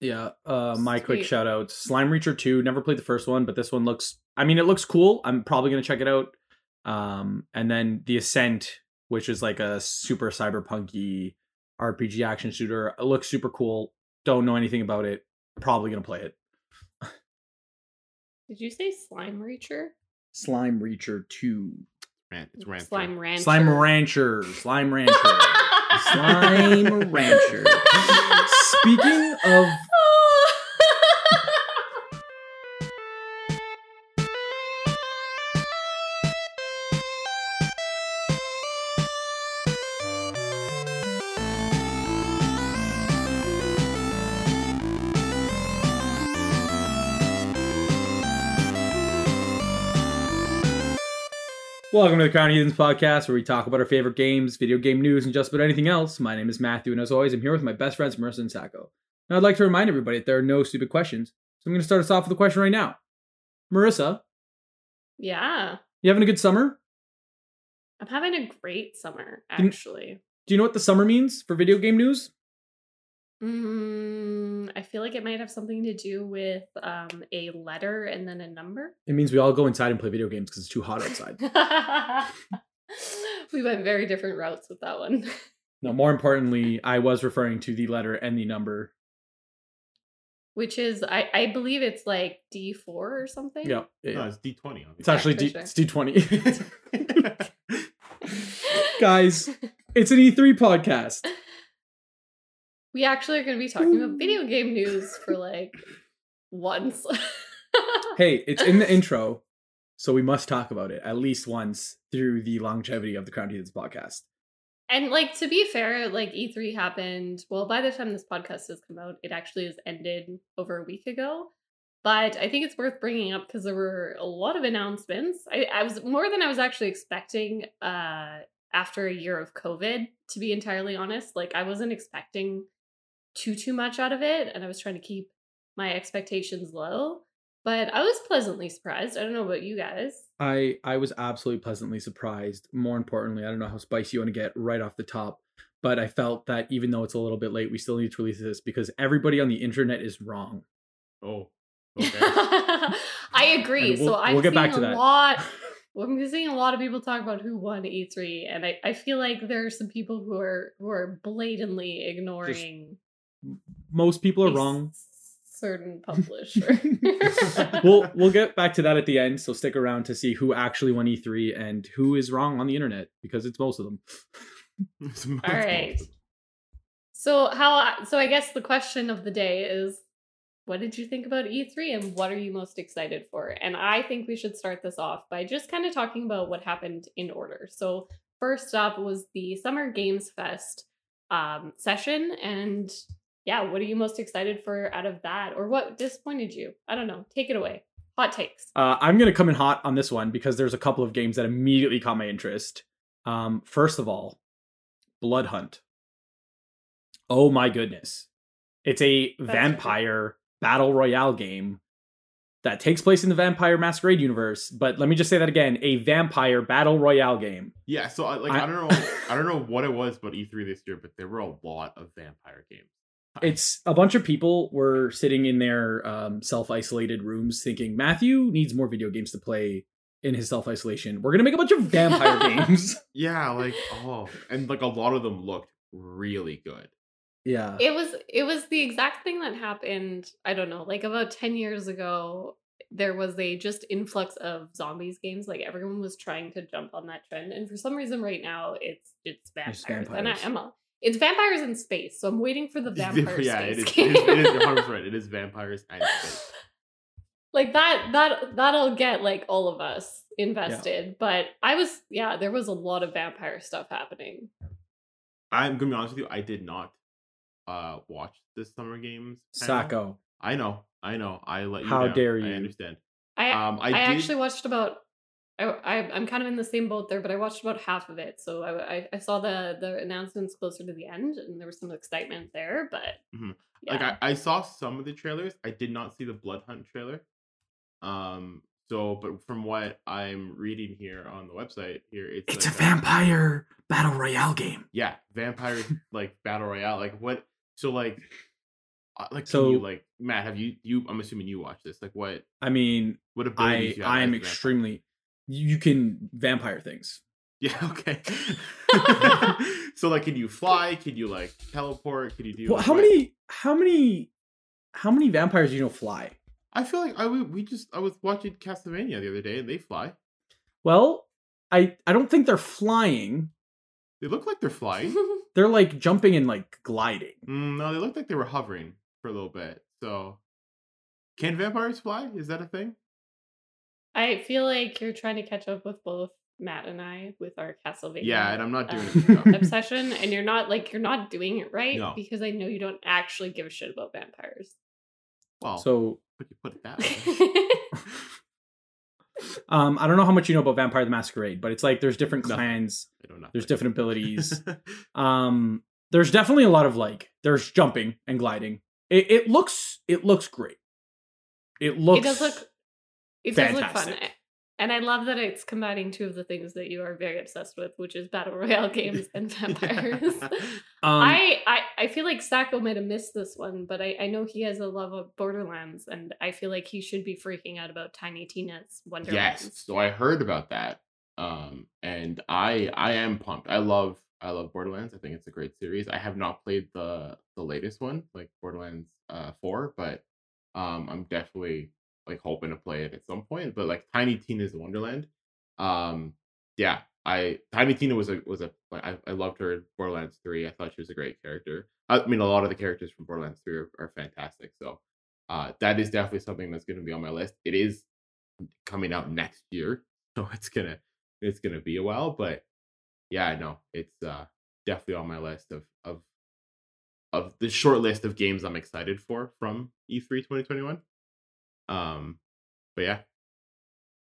Yeah. Uh, my quick Sweet. shout outs Slime Reacher 2. Never played the first one, but this one looks, I mean, it looks cool. I'm probably going to check it out. Um, and then The Ascent, which is like a super cyberpunky RPG action shooter. It looks super cool. Don't know anything about it. Probably going to play it. Did you say slime reacher? Slime Reacher 2. Man, it's Rancher. Slime rancher. Slime Rancher. Slime Rancher. Slime Rancher. Speaking of Welcome to the Crown Heathens podcast, where we talk about our favorite games, video game news, and just about anything else. My name is Matthew, and as always, I'm here with my best friends Marissa and Sacco. Now, I'd like to remind everybody that there are no stupid questions, so I'm going to start us off with a question right now. Marissa, yeah. you having a good summer? I'm having a great summer, actually. Do you know what the summer means for video game news? Mm, I feel like it might have something to do with um, a letter and then a number. It means we all go inside and play video games because it's too hot outside. we went very different routes with that one. no, more importantly, I was referring to the letter and the number. Which is, I, I believe it's like D4 or something. Yeah, yeah, No, it's D twenty. it's actually for D- sure. it's D20. Guys, it's an E3 podcast. We actually are going to be talking about video game news for like once. Hey, it's in the intro, so we must talk about it at least once through the longevity of the Crown Heathens podcast. And like to be fair, like E3 happened. Well, by the time this podcast has come out, it actually has ended over a week ago. But I think it's worth bringing up because there were a lot of announcements. I, I was more than I was actually expecting. Uh, after a year of COVID, to be entirely honest, like I wasn't expecting too too much out of it, and I was trying to keep my expectations low. But I was pleasantly surprised. I don't know about you guys. I I was absolutely pleasantly surprised. More importantly, I don't know how spicy you want to get right off the top, but I felt that even though it's a little bit late, we still need to release this because everybody on the internet is wrong. oh, okay. I agree. We'll- so I'm we'll get seeing back to a that. lot. Well, I'm seeing a lot of people talk about who won E3, and I, I feel like there are some people who are who are blatantly ignoring Most people are a wrong. certain publisher. we'll we'll get back to that at the end, so stick around to see who actually won E3 and who is wrong on the internet because it's most of them. It's All multiple. right. So how? So I guess the question of the day is, what did you think about E3, and what are you most excited for? And I think we should start this off by just kind of talking about what happened in order. So first up was the Summer Games Fest um, session, and yeah, what are you most excited for out of that, or what disappointed you? I don't know. Take it away. Hot takes. Uh, I'm gonna come in hot on this one because there's a couple of games that immediately caught my interest. Um, first of all, Blood Hunt. Oh my goodness. It's a That's vampire battle royale game that takes place in the Vampire Masquerade universe. But let me just say that again a vampire battle royale game. Yeah, so I, like I, I- don't know, I don't know what it was about E3 this year, but there were a lot of vampire games. It's a bunch of people were sitting in their um, self isolated rooms thinking Matthew needs more video games to play in his self isolation. We're going to make a bunch of vampire games. yeah, like oh, and like a lot of them looked really good. Yeah. It was it was the exact thing that happened, I don't know, like about 10 years ago there was a just influx of zombies games like everyone was trying to jump on that trend and for some reason right now it's it's vampires, It's and I am a, it's vampires in space so I'm waiting for the vampire yeah, space it is. It game. is, it is 100 right. It is vampires and space. like that that that'll get like all of us invested but I was yeah there was a lot of vampire stuff happening I'm gonna be honest with you. I did not uh watch the summer games. panel. Sacco. I know, I know. I let you. How down. dare I you. understand. I Um, I I, did- actually watched about. I, I I'm kind of in the same boat there, but I watched about half of it. So I I, I saw the the announcements closer to the end, and there was some excitement there. But Mhm. yeah. Like I, I saw some of the trailers. I did not see the Blood Hunt trailer. Um. So, but from what I'm reading here on the website, here it's It's a like, uh, vampire battle royale game. yeah, vampire like battle royale. Like what? So like, Uh, like, So- can you like Matt? Have you you? I'm assuming you watch this. Like, what I mean, what I have I as am extremely. You can vampire things. Yeah. Okay. so like, can you fly? Can you like teleport? Can you do? Well, how what- many? How many? How many vampires do you know fly? I feel like I we just I was watching Castlevania the other day and they fly. Well, I I don't think they're flying. They look like they're flying. They're like jumping and like gliding. Mm, no, they looked like they were hovering for a little bit. So, can vampires fly? Is that a thing? I feel like you're trying to catch up with both Matt and I with our Castlevania. Yeah, and I'm not doing um, it. No. obsession, and you're not like you're not doing it right No. because I know you don't actually give a shit about vampires. Well, So but you put it that way. um, I don't know how much you know about Vampire the Masquerade, but it's like there's different Nothing. clans. I don't know. There's different abilities. um, there's definitely a lot of like there's jumping and gliding. It, it looks it looks great. It looks it does look it does look fun. And I love that it's combining two of the things that you are very obsessed with, which is battle royale games and vampires. Um, I, I I feel like Sacco might have missed this one, but I, I know he has a love of Borderlands, and I feel like he should be freaking out about Tiny Tina's Wonderlands. yes. So I heard about that. Um, and I I am pumped. I love I love Borderlands. I think it's a great series. I have not played the the latest one, like Borderlands uh four, but um I'm definitely like hoping to play it at some point. But like Tiny Tina's Wonderland, um yeah, I Tiny Tina was a was a I, I loved her in Borderlands three. I thought she was a great character. I mean, a lot of the characters from Borderlands three are, are fantastic. So uh, that is definitely something that's going to be on my list. It is coming out next year, so it's gonna it's gonna be a while. But yeah, no, it's uh, definitely on my list of of of the short list of games I'm excited for from E E3 2021. Um, but yeah,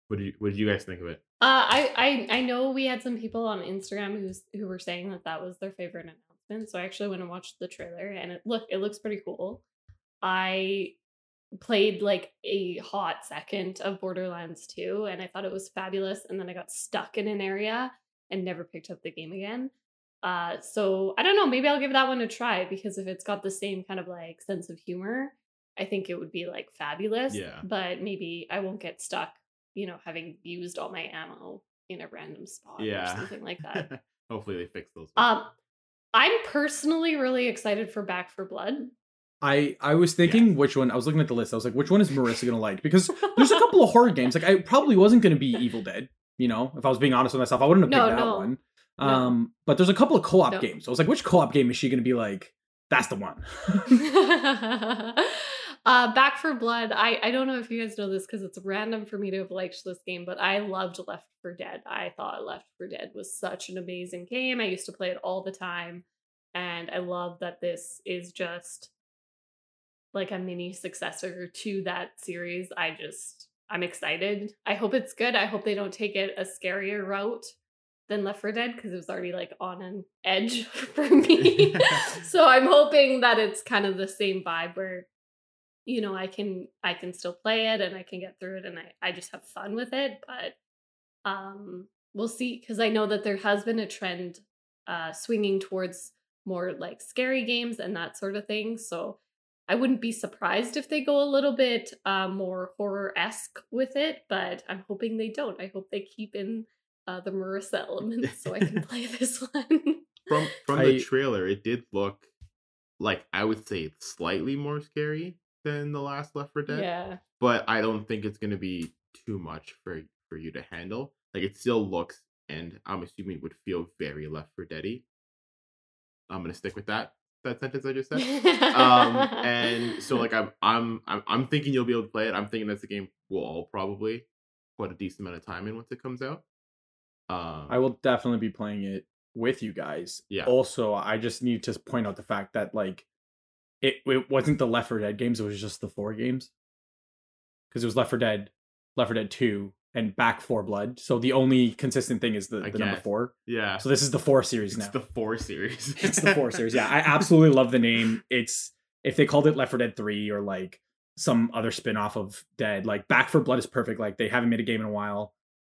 what did you what did you guys think of it? Uh, I, I I know we had some people on Instagram who's who were saying that that was their favorite announcement. So I actually went and watched the trailer, and it look it looks pretty cool. I played like a hot second of Borderlands 2, and I thought it was fabulous. And then I got stuck in an area and never picked up the game again. Uh, so I don't know. Maybe I'll give that one a try because if it's got the same kind of like sense of humor, I think it would be like fabulous. Yeah. But maybe I won't get stuck you know, having used all my ammo in a random spot or something like that. Hopefully they fix those. um, I'm personally really excited for Back 4 Blood. I I was thinking which one. I was looking at the list. I was like, which one is Marissa gonna like? Because there's a couple of horror games. Like I probably wasn't gonna be Evil Dead. You know, if I was being honest with myself, I wouldn't have picked No, that no. one. No. Um, but there's a couple of co-op No. games. I was like, which co-op game is she gonna be like? That's the one. uh, Back 4 Blood. I I don't know if you guys know this because it's random for me to have liked this game, but I loved Left 4 Dead. I thought Left 4 Dead was such an amazing game. I used to play it all the time, and I love that this is just like a mini successor to that series. I just I'm excited. I hope it's good. I hope they don't take it a scarier route than Left 4 Dead because it was already like on an edge for me. so I'm hoping that it's kind of the same vibe where you know I can I can still play it and I can get through it and I I just have fun with it, but um we'll see because I know that there has been a trend uh swinging towards more like scary games and that sort of thing. So I wouldn't be surprised if they go a little bit uh, more horror esque with it, but I'm hoping they don't. I hope they keep in uh, the Marissa elements so I can play this one. from from I- the trailer, it did look like I would say slightly more scary than the last Left 4 Dead. yeah. But I don't think it's gonna be too much for for you to handle. Like it still looks, and I'm assuming it would feel very Left 4 Dead. I'm gonna stick with that that sentence I just said. um, and so like I'm I'm I'm I'm thinking you'll be able to play it. I'm thinking that's a game we'll all probably put a decent amount of time in once it comes out. Um, I will definitely be playing it with you guys. Yeah. Also, I just need to point out the fact that like it it wasn't the Left 4 Dead games, it was just the four games. Because it was Left 4 Dead, Left 4 Dead 2, and Back 4 Blood. So the only consistent thing is the, the number four. Yeah, So this is the four series it's now. the four series. it's the four series. Yeah, I absolutely love the name. It's if they called it Left 4 Dead 3 or like some other spin-off of Dead, like Back 4 Blood is perfect. Like they haven't made a game in a while.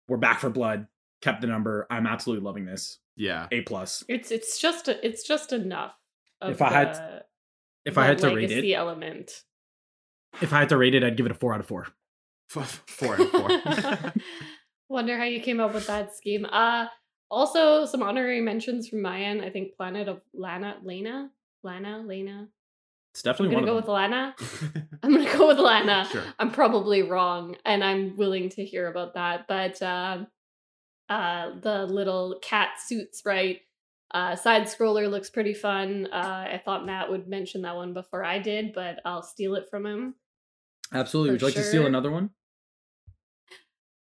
We're back for blood. Kept the number. I'm absolutely loving this. yeah. A plus. It's it's just it's just enough. If I had- the- If I had to rate legacy it, element. if I had to rate it, I'd give it a four out of four. four and four. Wonder how you came up with that scheme. Uh also some honorary mentions from my end. I think Planet of Lana Lena. Lana, Lena. It's definitely I'm gonna one go of with. Lana. I'm gonna go with Lana. Sure. I'm probably wrong, and I'm willing to hear about that. But uh, uh, the little cat suit sprite uh, side scroller looks pretty fun. Uh, I thought Matt would mention that one before I did, but I'll steal it from him. Absolutely. Would you like to steal another one?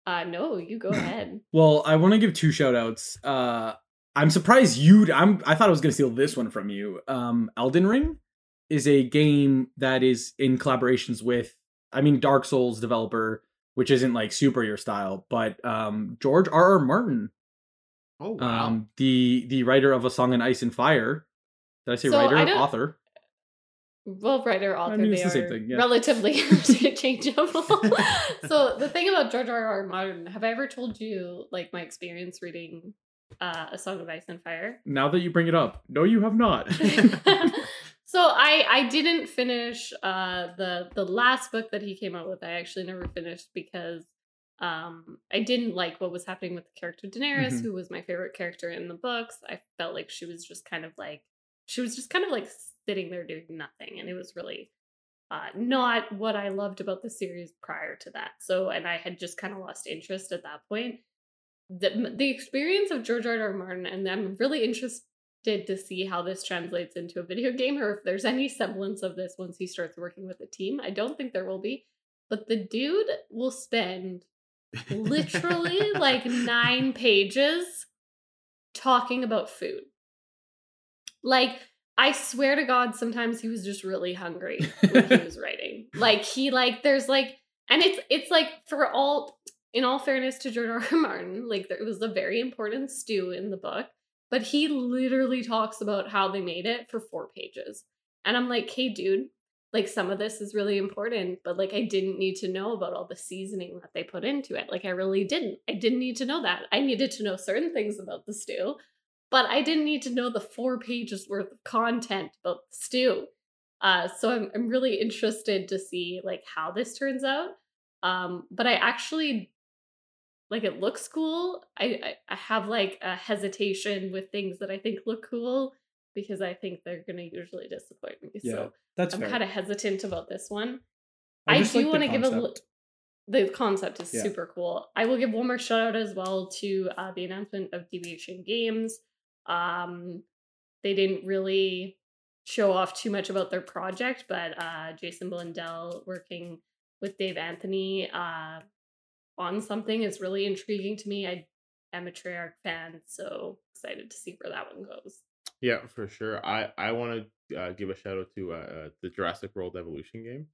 Uh, no, you go ahead. Well, I want to give two shout outs. Uh, I'm surprised you I'm I thought I was going to steal this one from you. Um, Elden Ring is a game that is in collaborations with I mean Dark Souls developer, which isn't like super your style, but um George R. R. Martin, oh wow. um the the writer of A Song in Ice and Fire. Did I say So, writer I or author? Well, writer, author, mean, they it's the same are thing, yeah. relatively interchangeable. so the thing about George R. R. Martin, have I ever told you like my experience reading uh, A Song of Ice and Fire? Now that you bring it up, no, you have not. so I I didn't finish uh the the last book that he came out with. I actually never finished because um I didn't like what was happening with the character Daenerys, Mhm. who was my favorite character in the books. I felt like she was just kind of like she was just kind of like sitting there doing nothing and it was really uh not what I loved about the series prior to that. So and I had just kind of lost interest at that point. The, the experience of George R. R. Martin, and I'm really interested to see how this translates into a video game or if there's any semblance of this once he starts working with a team. I don't think there will be. But the dude will spend literally like nine pages talking about food. Like, I swear to God, sometimes he was just really hungry when he was writing. Like he like there's like and it's it's like for all in all fairness to George R. R. Martin, like there was a very important stew in the book, but he literally talks about how they made it for four pages. And I'm like, hey dude, like some of this is really important, but like I didn't need to know about all the seasoning that they put into it. Like I really didn't. I didn't need to know that. I needed to know certain things about the stew, but I didn't need to know the four pages worth of content about the stew. Uh, so I'm I'm really interested to see like how this turns out. Um, but I actually like it looks cool. I, I I have like a hesitation with things that I think look cool because I think they're gonna usually disappoint me. Yeah, So That's I'm kind of hesitant about this one. I I, do like want to give a li- the concept is Yeah. super cool. I will give one more shout out as well to uh, the announcement of Deviation Games. Um, they didn't really show off too much about their project, but uh, Jason Blundell working with Dave Anthony uh, on something is really intriguing to me. I am a Treyarch fan, so excited to see where that one goes. Yeah, for sure. I I want to uh, give a shout out to uh, uh, the Jurassic World Evolution game.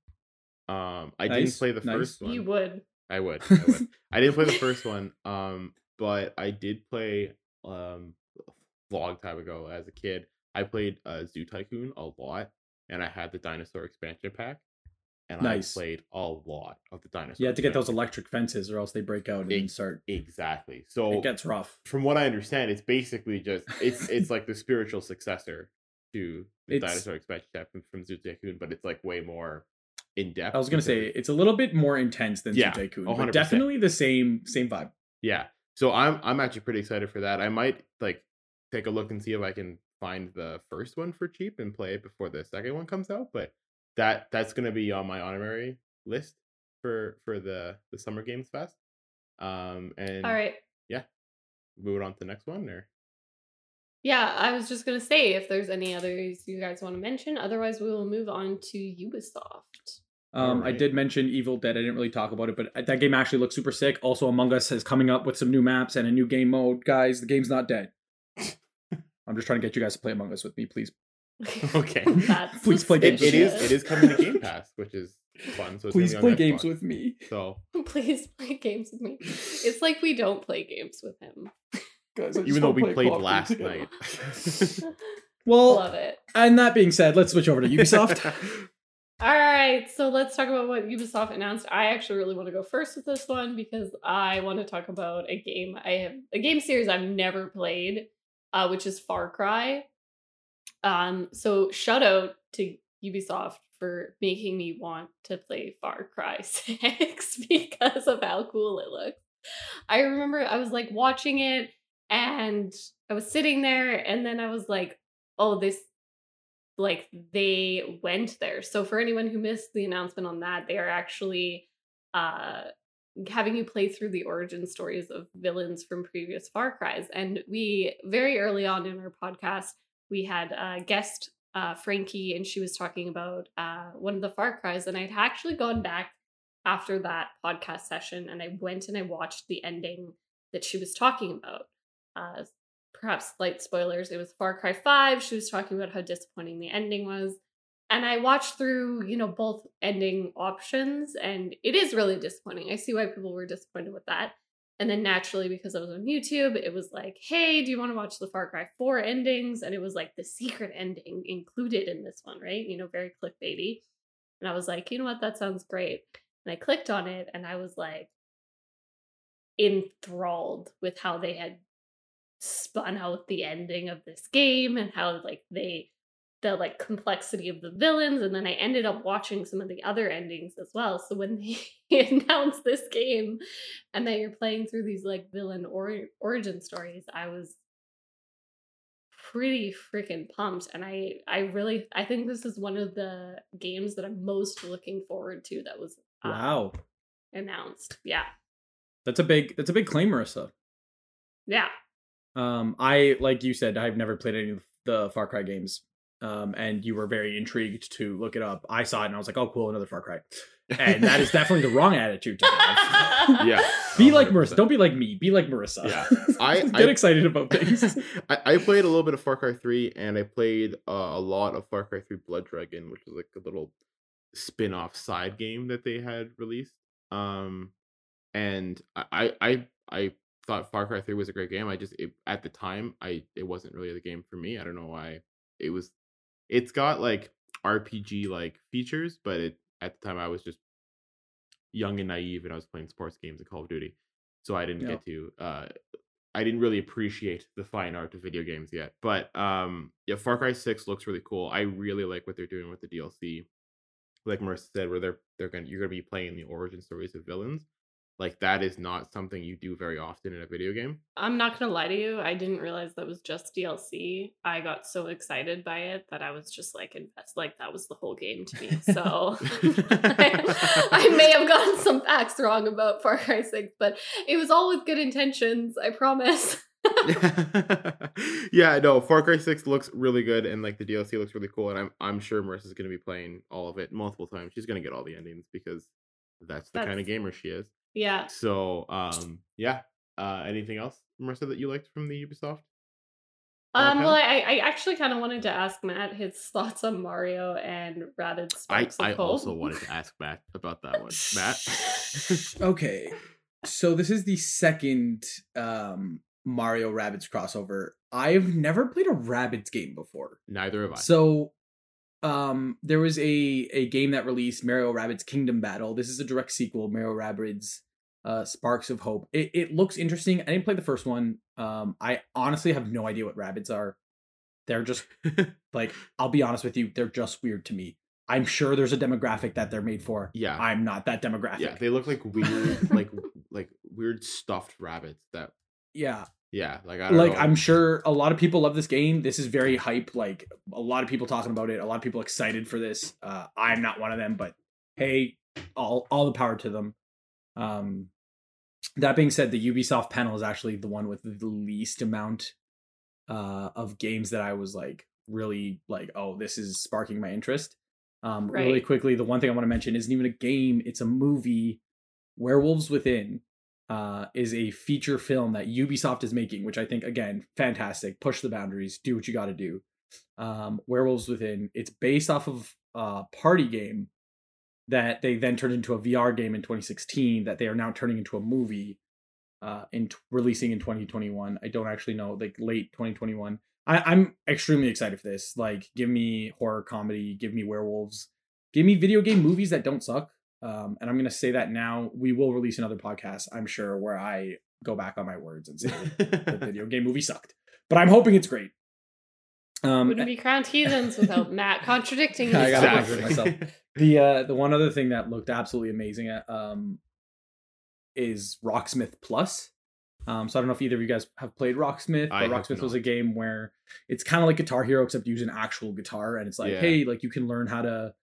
Um, I Nice, didn't play the nice. first one. You would. I would. I would. I didn't play the first one. Um, but I did play um a long time ago as a kid. I played uh, Zoo Tycoon a lot, and I had the dinosaur expansion pack, and Nice. I played a lot of the dinosaurs. You have to get those electric fences, or else they break out and Ex- start. Exactly. So It gets rough. from what I understand, it's basically just it's it's like the spiritual successor to the It's- dinosaur expansion from, from Zoo Tycoon, but it's like way more in depth. I was gonna say it's- it's a little bit more intense than Yeah, Zoo Tycoon, 100%. but definitely the same same vibe. yeah. So I'm I'm actually pretty excited for that. I might like take a look and see if I can find the first one for cheap and play it before the second one comes out. But that that's gonna be on my honorary list for for the the Summer Games Fest. Um and All right. Yeah, move on to the next one or Yeah, I was just gonna say if there's any others you guys want to mention. Otherwise, we will move on to Ubisoft. Um, I did mention Evil Dead. I didn't really talk about it, but uh, that game actually looks super sick. Also, Among Us is coming up with some new maps and a new game mode. Guys, the game's not dead. I'm just trying to get you guys to play Among Us with me, please. Okay. That's Please play it, games it is it is coming to Game Pass, which is fun. So it's Please play games Xbox. with me, So Please play games with me. It's like we don't play games with him. guys. Even though wanna we play played Call of Duty last together. night. Well, Love it. and that being said, let's switch over to Ubisoft. All right, so let's talk about what Ubisoft announced. I actually really want to go first with this one because I want to talk about a game I have a game series I've never played, uh, which is Far Cry. Um, so shout out to Ubisoft for making me want to play Far Cry 6 because of how cool it looks. I remember I was like watching it and I was sitting there and then I was like, oh, this like they went there. So for anyone who missed the announcement on that, they are actually uh having you play through the origin stories of villains from previous Far Cries. And we very early on in our podcast, we had a guest uh, Frankie, and she was talking about uh, one of the Far Cries, and I'd actually gone back after that podcast session, and I went and I watched the ending that she was talking about. Uh, perhaps slight spoilers. It was Far Cry Five. She was talking about how disappointing the ending was, and I watched through, you know, both ending options, and it is really disappointing. I see why people were disappointed with that. And then naturally, because I was on YouTube, it was like, hey, do you want to watch the Far Cry 4 endings? And it was like the secret ending included in this one, right? You know, very clickbaity. And I was like, you know what? That sounds great. And I clicked on it and I was like enthralled with how they had spun out the ending of this game and how like they the like complexity of the villains and then i ended up watching some of the other endings as well. So when they announced this game and that you're playing through these like villain or- origin stories i was pretty freaking pumped. And i i really i think this is one of the games that i'm most looking forward to that was uh, wow. announced. Yeah. That's a big that's a big claim marissa. Yeah. Um i like you said i've never played any of the far cry games um, and you were very intrigued to look it up. I saw it and I was like, "Oh, cool, another Far Cry." And that is definitely the wrong attitude to have. yeah, be 100%. like Marissa. Don't be like me. Be like Marissa. Yeah, I get I, excited about things. I, I, played a little bit of Far Cry Three, and I played uh, a lot of Far Cry Three Blood Dragon, which is like a little spin-off side game that they had released. Um, and I I I thought Far Cry Three was a great game. I just it, at the time I it wasn't really the game for me. I don't know why. It was it's got like RPG like features, but it at the time I was just young and naive and I was playing sports games and Call of Duty. So I didn't get to uh I didn't really appreciate the fine art of video games yet. But um yeah, Far Cry 6 looks really cool. I really like what they're doing with the DLC. Like Marissa said, where they're they're gonna you're gonna be playing the origin stories of villains like that is not something you do very often in a video game. I'm not gonna lie to you, I didn't realize that was just DLC. I got so excited by it that I was just like invest like that was the whole game to me. So I, I, may have gotten some facts wrong about Far Cry 6, but it was all with good intentions, I promise. yeah, no, Far Cry 6 looks really good and like the DLC looks really cool, and I'm I'm sure Marissa's gonna be playing all of it multiple times. She's gonna get all the endings because that's the that's, kind of gamer she is. Yeah. So, um, yeah. Uh, anything else, Marissa, that you liked from the Ubisoft? Um, well, I, I actually kind of wanted to ask Matt his thoughts on Mario and Rabbids Sparks I, I also wanted to ask Matt about that one. Matt? okay. So this is the second um, Mario Rabbids crossover. I've never played a Rabbids game before. Neither have I. So um there was a a game that released Mario Rabbids Kingdom Battle. This is a direct sequel, Mario Rabbids uh Sparks of Hope. It it looks interesting. I didn't play the first one. Um I honestly have no idea what Rabbids are. They're just like I'll be honest with you, they're just weird to me. I'm sure there's a demographic that they're made for. Yeah. I'm not that demographic. Yeah, they look like weird like like weird stuffed rabbits that Yeah. Yeah, like I like know. I'm sure a lot of people love this game. This is very hype. Like a lot of people talking about it. A lot of people excited for this. Uh, I'm not one of them, but hey, all all the power to them. Um, that being said, the Ubisoft panel is actually the one with the least amount uh, of games that I was like really like. Oh, this is sparking my interest. Um, right. Really quickly, the one thing I want to mention isn't even a game; it's a movie, Werewolves Within uh, is a feature film that Ubisoft is making, which I think again fantastic. Push the boundaries, do what you got to do. Um, Werewolves Within. It's based off of a party game that they then turned into a VR game in 2016 that they are now turning into a movie uh, in t- releasing in 2021. I don't actually know, like late 2021. I, I'm extremely excited for this. Like, give me horror comedy, give me werewolves, give me video game movies that don't suck. Um, and I'm going to say that now. We will release another podcast, I'm sure, where I go back on my words and say the video game movie sucked. But I'm hoping it's great. Um, Wouldn't be crowned heathens without Matt contradicting I gotta himself. contradict myself. the uh, the one other thing that looked absolutely amazing at um, is Rocksmith Plus. Um, so I don't know if either of you guys have played Rocksmith, I but have Rocksmith was a game where it's kind of like Guitar Hero except you use an actual guitar, and it's like, Yeah. hey, like you can learn how to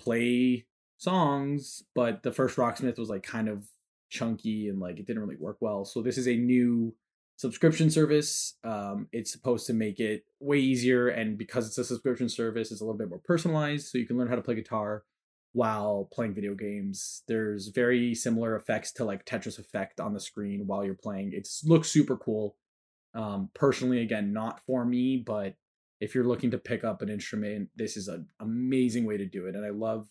play songs. But the first Rocksmith was like kind of chunky and like it didn't really work well. So this is a new subscription service. Um, it's supposed to make it way easier, and because it's a subscription service, it's a little bit more personalized. So you can learn how to play guitar while playing video games. There's very similar effects to like Tetris Effect on the screen while you're playing. It looks super cool. Um, personally, again, not for me, but if you're looking to pick up an instrument, this is an amazing way to do it, and I love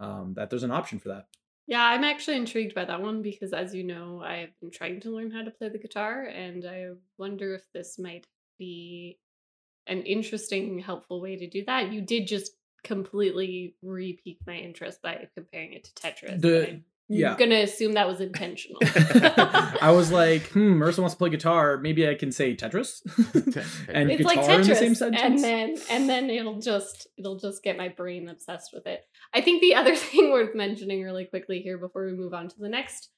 um, that there's an option for that. Yeah, I'm actually intrigued by that one because, as you know, I've been trying to learn how to play the guitar, and I wonder if this might be an interesting, helpful way to do that. You did just completely re-pique my interest by comparing it to Tetris. The- yeah. gonna assume that was intentional. I was like, hmm, Marissa wants to play guitar. Maybe I can say Tetris and it's guitar like in the same sentence. and then and then it'll just it'll just get my brain obsessed with it. I think the other thing worth mentioning really quickly here before we move on to the next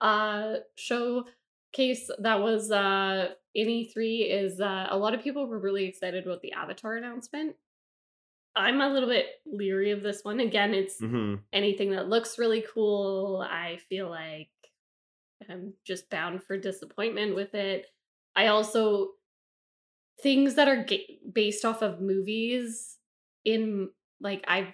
uh showcase that was uh in E3 is uh, a lot of people were really excited about the Avatar announcement. I'm a little bit leery of this one. Again, it's hmm anything that looks really cool, I feel like I'm just bound for disappointment with it. I also things that are ga- based off of movies in like I've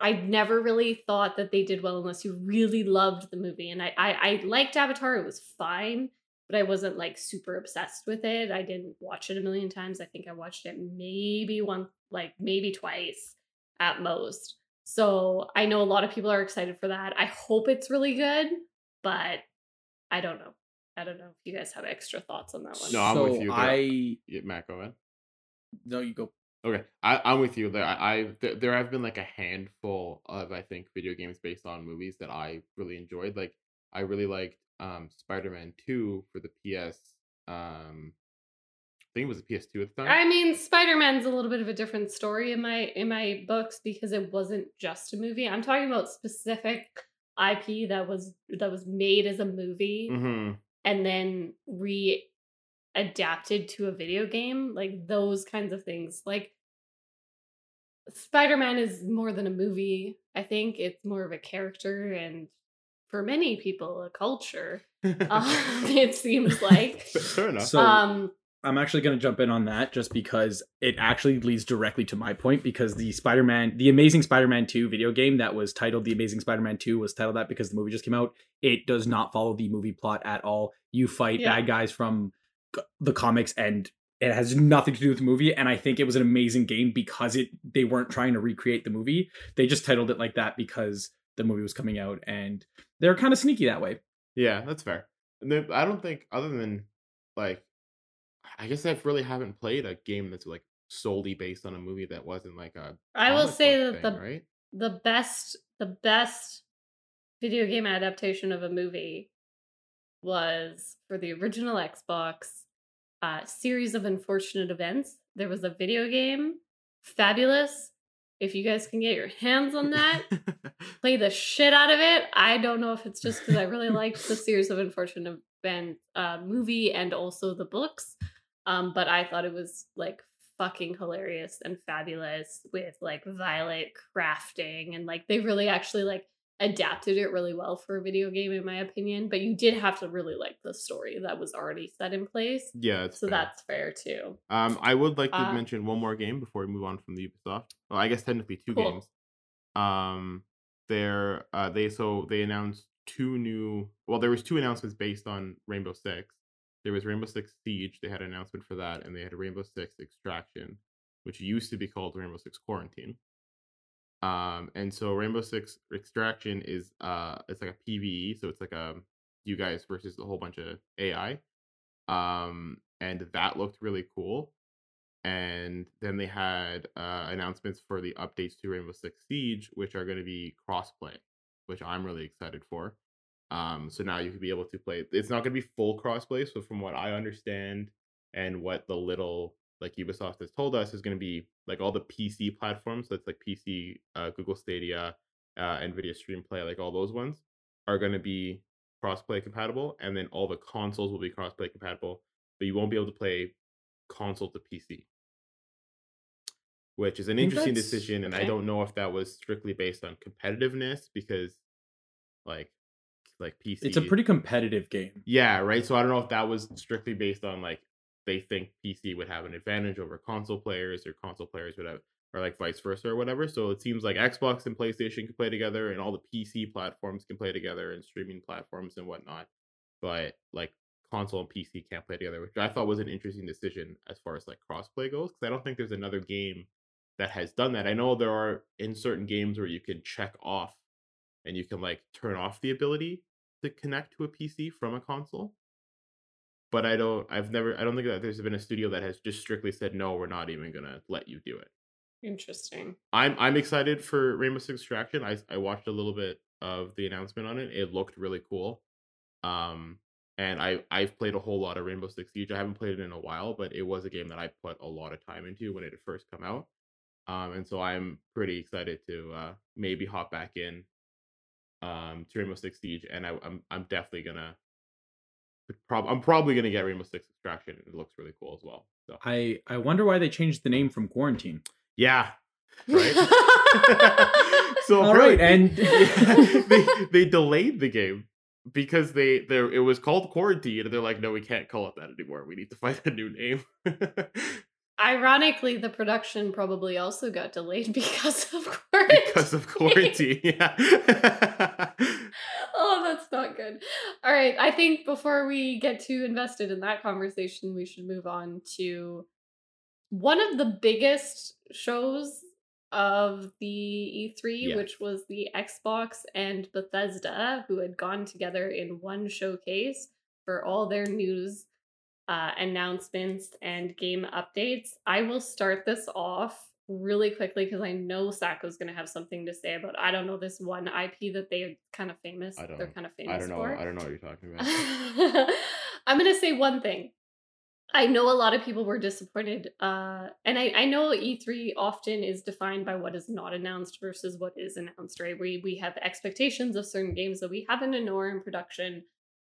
I never really thought that they did well unless you really loved the movie. And I, I I liked Avatar, it was fine, but I wasn't like super obsessed with it. I didn't watch it a million times. I think I watched it maybe one like maybe twice at most. So I know a lot of people are excited for that. I hope it's really good, but I don't know. I don't know if you guys have extra thoughts on that one. No, I'm so with you, but- I Yeah, Matt, go ahead. no, you go. Okay, I, I'm with you. There, I, I there have been like a handful of I think video games based on movies that I really enjoyed. Like I really liked um Spider-Man Two for the PS. Um, I think it was a PS2 at the time. I mean, Spider-Man's a little bit of a different story in my in my books because it wasn't just a movie. I'm talking about specific IP that was that was made as a movie hmm and then re adapted to a video game like those kinds of things like spider-man is more than a movie i think it's more of a character and for many people a culture um, it seems like Fair enough. So- um I'm actually going to jump in on that just because it actually leads directly to my point because the Spider-Man, the Amazing Spider-Man 2 video game that was titled The Amazing Spider-Man 2 was titled that because the movie just came out. It does not follow the movie plot at all. You fight Yeah. bad guys from the comics and it has nothing to do with the movie and I think it was an amazing game because it they weren't trying to recreate the movie. They just titled it like that because the movie was coming out and they're kind of sneaky that way. Yeah, that's fair. And then I don't think other than like I guess I really haven't played a game that's like solely based on a movie that wasn't like a i will say that thing, the right? the best the best video game adaptation of a movie was for the original Xbox uh series of unfortunate events. There was a video game, fabulous. If you guys can get your hands on that, play the shit out of it. I don't know if it's just because I really liked the series of unfortunate events uh, movie and also the books, um, but I thought it was like fucking hilarious and fabulous with like Violet crafting and like they really actually like adapted it really well for a video game in my opinion. But you did have to really like the story that was already set in place, yeah, so fair. that's fair too. Um, I would like to Uh, mention one more game before we move on from the Ubisoft. Well, I guess technically two Cool. games. Um, they're uh they so they announced two new. Well, there was two announcements based on Rainbow Six. There was Rainbow Six Siege. They had an announcement for that, and they had Rainbow Six Extraction, which used to be called Rainbow Six Quarantine. Um, and so Rainbow Six Extraction is uh, it's like a PVE, so it's like a you guys versus a whole bunch of AI. Um, and that looked really cool. And then they had uh, announcements for the updates to Rainbow Six Siege, which are going to be crossplay, which I'm really excited for. Um, so now you could be able to play. It's not going to be full crossplay. So from what I understand and what the little like Ubisoft has told us, is going to be like all the PC platforms. So it's like PC, uh, Google Stadia, uh, Nvidia Stream Play, like all those ones are going to be crossplay compatible, and then all the consoles will be crossplay compatible, but you won't be able to play console to PC, which is an interesting that's- decision. And I don't know if that was strictly based on competitiveness because, like, like PC, It's a pretty competitive game. yeah, right. So I don't know if that was strictly based on like they think PC would have an advantage over console players or console players would have or like vice versa or whatever. So it seems like Xbox and PlayStation can play together and all the PC platforms can play together and streaming platforms and whatnot. But like console and PC can't play together, which I thought was an interesting decision as far as like crossplay goes. Because I don't think there's another game that has done that. I know there are in certain games where you can check off and you can like turn off the ability to connect to a PC from a console. But I don't I've never I don't think that there's been a studio that has just strictly said no, we're not even gonna let you do it. Interesting. I'm I'm excited for Rainbow Six Extraction. I I watched a little bit of the announcement on it. It looked really cool. Um and I I've played a whole lot of Rainbow Six Siege. I haven't played it in a while, but it was a game that I put a lot of time into when it had first come out. Um and so I'm pretty excited to uh maybe hop back in um to Rainbow Six Siege and I I'm I'm definitely gonna prob- I'm probably gonna get Rainbow Six Extraction. It looks really cool as well. So I I wonder why they changed the name from Quarantine. yeah. Right? so All right, and they they delayed the game because they there it was called quarantine and they're like no we can't call it that anymore we need to find a new name Ironically, the production probably also got delayed because of quarantine. because of quarantine yeah oh, that's not good. All right, I think before we get too invested in that conversation, we should move on to one of the biggest shows of the E3, Yes. which was the Xbox and Bethesda, who had gone together in one showcase for all their news uh, announcements and game updates. I will start this off really quickly because I know Sacco's going to have something to say about. I don't know this one IP that they're kind of famous. I don't- They're kind of famous i don't know for. i don't know what you're talking about I'm gonna say one thing. I know a lot of people were disappointed, uh, and I, I know E3 often is defined by what is not announced versus what is announced. Right? We we have expectations of certain games that we haven't know are in production,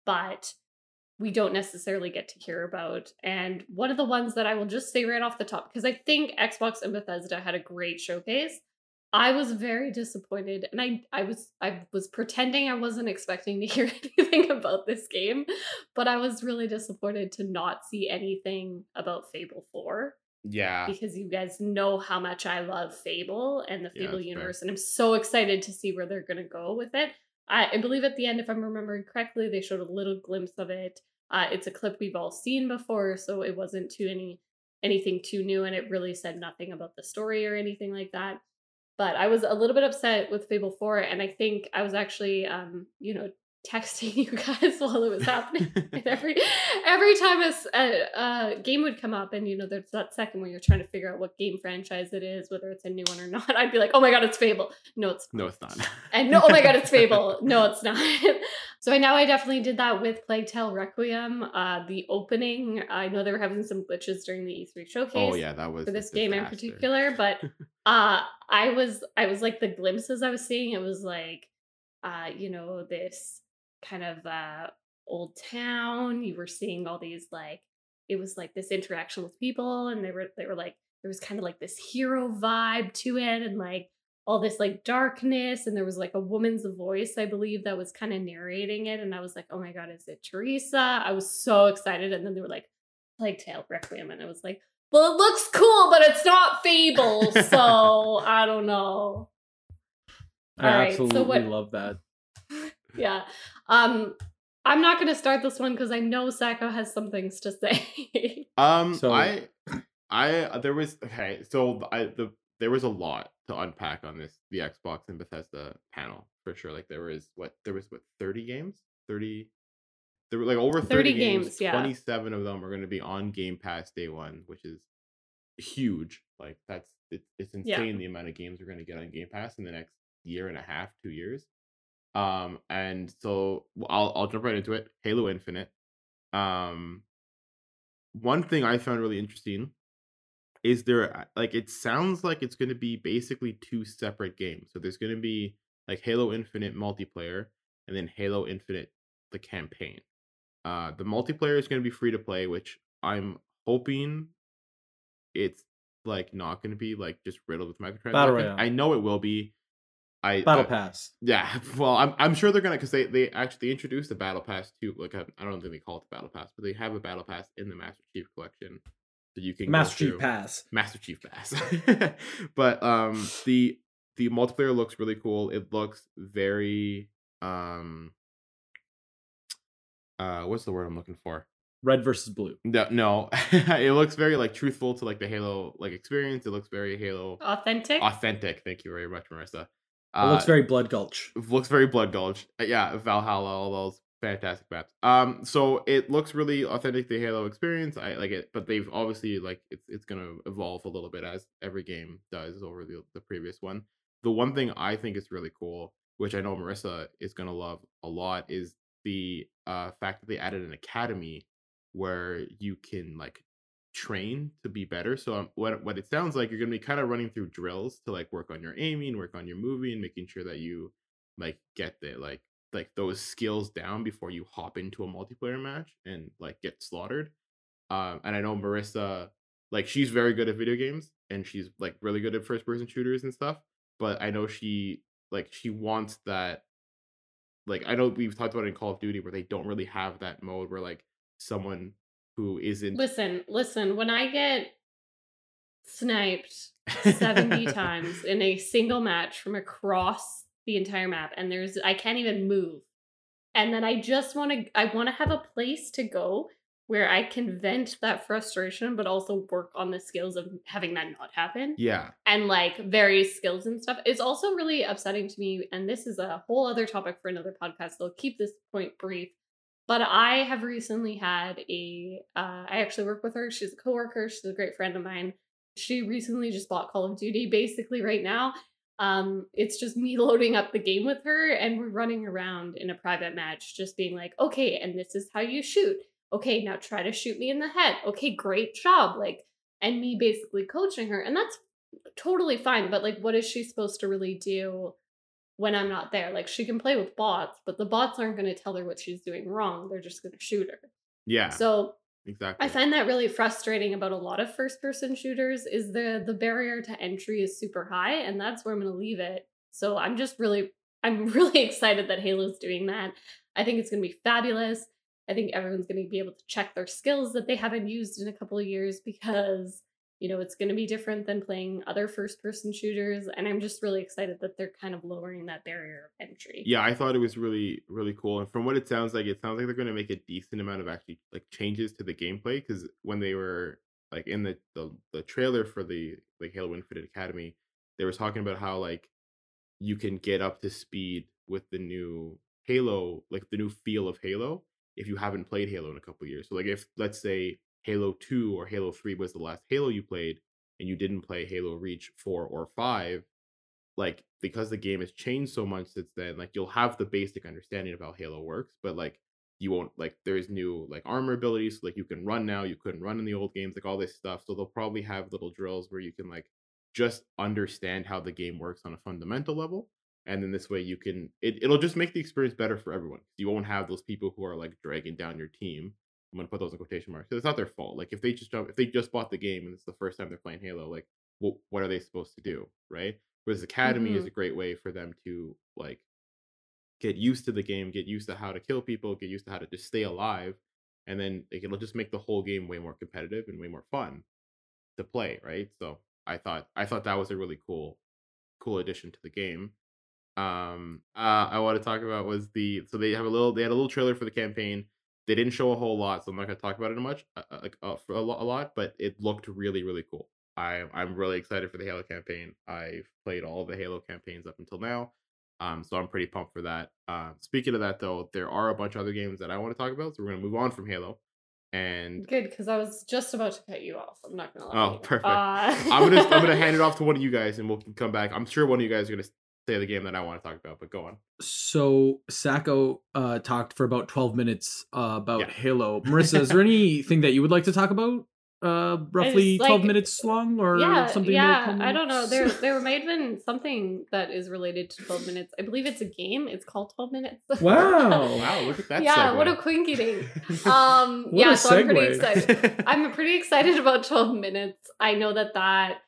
but we don't necessarily get to hear about. And one of the ones that I will just say right off the top, because I think Xbox and Bethesda had a great showcase. I was very disappointed, and I I was I was pretending I wasn't expecting to hear anything about this game, but I was really disappointed to not see anything about Fable Four yeah because you guys know how much I love Fable and the Yeah, Fable fair. universe, and I'm so excited to see where they're gonna go with it. I, I believe at the end, if I'm remembering correctly, they showed a little glimpse of it. Uh, it's a clip we've all seen before, so it wasn't too any anything too new, and it really said nothing about the story or anything like that. But I was a little bit upset with Fable 4, and I think I was actually, um, you know, texting you guys while it was happening. and every every time a game would come up, and you know, there's that second where you're trying to figure out what game franchise it is, whether it's a new one or not. I'd be like, "Oh my god, it's Fable!" No, it's no it's not and no, oh my god, it's Fable. No, it's not. so I know I definitely did that with Plague Tale Requiem. Uh, the opening, I know they were having some glitches during the E3 showcase oh yeah that was for this game in particular, but uh, I was I was like the glimpses I was seeing. It was like, uh, you know, this kind of uh old town. You were seeing all these like it was like this interaction with people, and they were they were like there was kind of like this hero vibe to it, and like all this like darkness, and there was like a woman's voice, I believe, that was kind of narrating it, and I was like, oh my god, is it Theresa? I was so excited, and then they were like, Plague Tale Requiem, and I was like, well, it looks cool, but it's not Fable, so I don't know. I All right, so absolutely what- love that. Yeah. Um, I'm not gonna start this one because I know Sacco has some things to say. Um, So- I, I there was okay. So I the there was a lot to unpack on this the Xbox and Bethesda panel for sure. Like there was what there was what thirty games, thirty. There were like over 30, 30 games. games, yeah. Twenty seven of them are going to be on Game Pass day one, which is huge. Like that's it's it's Yeah. insane the amount of games we're going to get on Game Pass in the next year and a half, two years. Um, and so I'll I'll jump right into it. Halo Infinite. Um, one thing I found really interesting is there uh, like it sounds like it's going to be basically two separate games. So there's going to be like Halo Infinite multiplayer and then Halo Infinite the campaign. Uh the multiplayer is going to be free to play, which I'm hoping it's like not going to be like just riddled with microtransactions. I know it will be. I Battle I- Pass. yeah, well, I'm I'm sure they're gonna because they they actually introduced the battle pass too. Like I I don't think they call it the battle pass, but they have a battle pass in the Master Chief collection that you can Master Chief. Pass. Master Chief Pass. but um, the the multiplayer looks really cool. It looks very um, uh, what's the word I'm looking for? Red versus blue. No, no, it looks very like truthful to like the Halo like experience. It looks very Halo Authentic. authentic. Thank you very much, Marissa. It looks Uh, very Blood Gulch. looks very blood gulch. Uh, yeah valhalla all those fantastic maps. Um so it looks really authentic to the halo experience. I like it but they've obviously like it's it's gonna evolve a little bit as every game does over the, the previous one. The one thing i think is really cool which i know marissa is gonna love a lot is the uh fact that they added an academy where you can like train to be better. So um, what what it sounds like you're gonna be kind of running through drills to like work on your aiming, work on your moving, making sure that you like get the like like those skills down before you hop into a multiplayer match and like get slaughtered. Um, and I know Marissa, like she's very good at video games and she's like really good at first person shooters and stuff. But I know she like she wants that. Like I know we've talked about in Call of Duty where they don't really have that mode where like someone who isn't Listen, listen. When I get sniped 70 times in a single match from across the entire map and there's I can't even move. And then I just want to I want to have a place to go where I can vent that frustration but also work on the skills of having that not happen Yeah. and like various skills and stuff. It's also really upsetting to me and this is a whole other topic for another podcast. So I'll keep this point brief. But I have recently had a uh I actually work with her. She's a coworker, she's a great friend of mine she recently just bought Call of Duty basically right now. Um, it's just me loading up the game with her and we're running around in a private match, just being like, okay, and this is how you shoot. Okay, now try to shoot me in the head. Okay, great job. Like, and me basically coaching her. And that's totally fine. But like, what is she supposed to really do when I'm not there? Like, she can play with bots, but the bots aren't going to tell her what she's doing wrong. They're just going to shoot her. Yeah. So exactly. I find that really frustrating about a lot of first person shooters is the the barrier to entry is super high and that's where I'm going to leave it. So I'm just really I'm really excited that Halo's doing that. I think it's going to be fabulous. I think everyone's going to be able to check their skills that they haven't used in a couple of years because you know it's going to be different than playing other first person shooters and I'm just really excited that they're kind of lowering that barrier of entry. yeah, I thought it was really, really cool. And from what it sounds like, it sounds like they're going to make a decent amount of actually like changes to the gameplay. Because when they were like in the, the the trailer for the like Halo Infinite Academy, they were talking about how like you can get up to speed with the new Halo, like the new feel of Halo, if you haven't played Halo in a couple years. So like if let's say Halo Two or Halo Three was the last Halo you played, and you didn't play Halo Reach four or five, like because the game has changed so much since then like you'll have the basic understanding of how halo works but like you won't like there's new like armor abilities like you can run now you couldn't run in the old games like all this stuff so they'll probably have little drills where you can like just understand how the game works on a fundamental level and then this way you can it, it'll just make the experience better for everyone you won't have those people who are like dragging down your team i'm gonna put those in quotation marks it's not their fault like if they just jump if they just bought the game and it's the first time they're playing halo like well, what are they supposed to do right? Whereas academy is Mhm. a great way for them to like get used to the game get used to how to kill people get used to how to just stay alive and then like, it'll just make the whole game way more competitive and way more fun to play right? So i thought i thought that was a really cool cool addition to the game. Um uh i want to talk about was the so they have a little they had a little trailer for the campaign they didn't show a whole lot so i'm not going to talk about it much uh, uh, like uh, a, a lot but it looked really really cool i i'm really excited for the halo campaign i've played all the halo campaigns up until now um so i'm pretty pumped for that um speaking of that though there are a bunch of other games that i want to talk about so we're going to move on from halo and Good, because I was just about to cut you off. I'm not gonna lie. Oh, perfect. Uh, i'm gonna i'm gonna hand it off to one of you guys and we'll come back i'm sure one of you guys are going to say the game that i want to talk about but go on So Sacco uh, talked for about twelve minutes uh, about Yeah. Halo. Marissa, is there anything that you would like to talk about? uh roughly like- 12 minutes long or yeah, something yeah. I don't know. There, minutes? there might have been something that is related to twelve minutes. I believe it's a game. It's called Twelve Minutes. Wow. Wow, look at that. yeah, segue. what a quinky dink. Um, yeah, a so I'm pretty excited. I'm pretty excited about 12 minutes. I know that that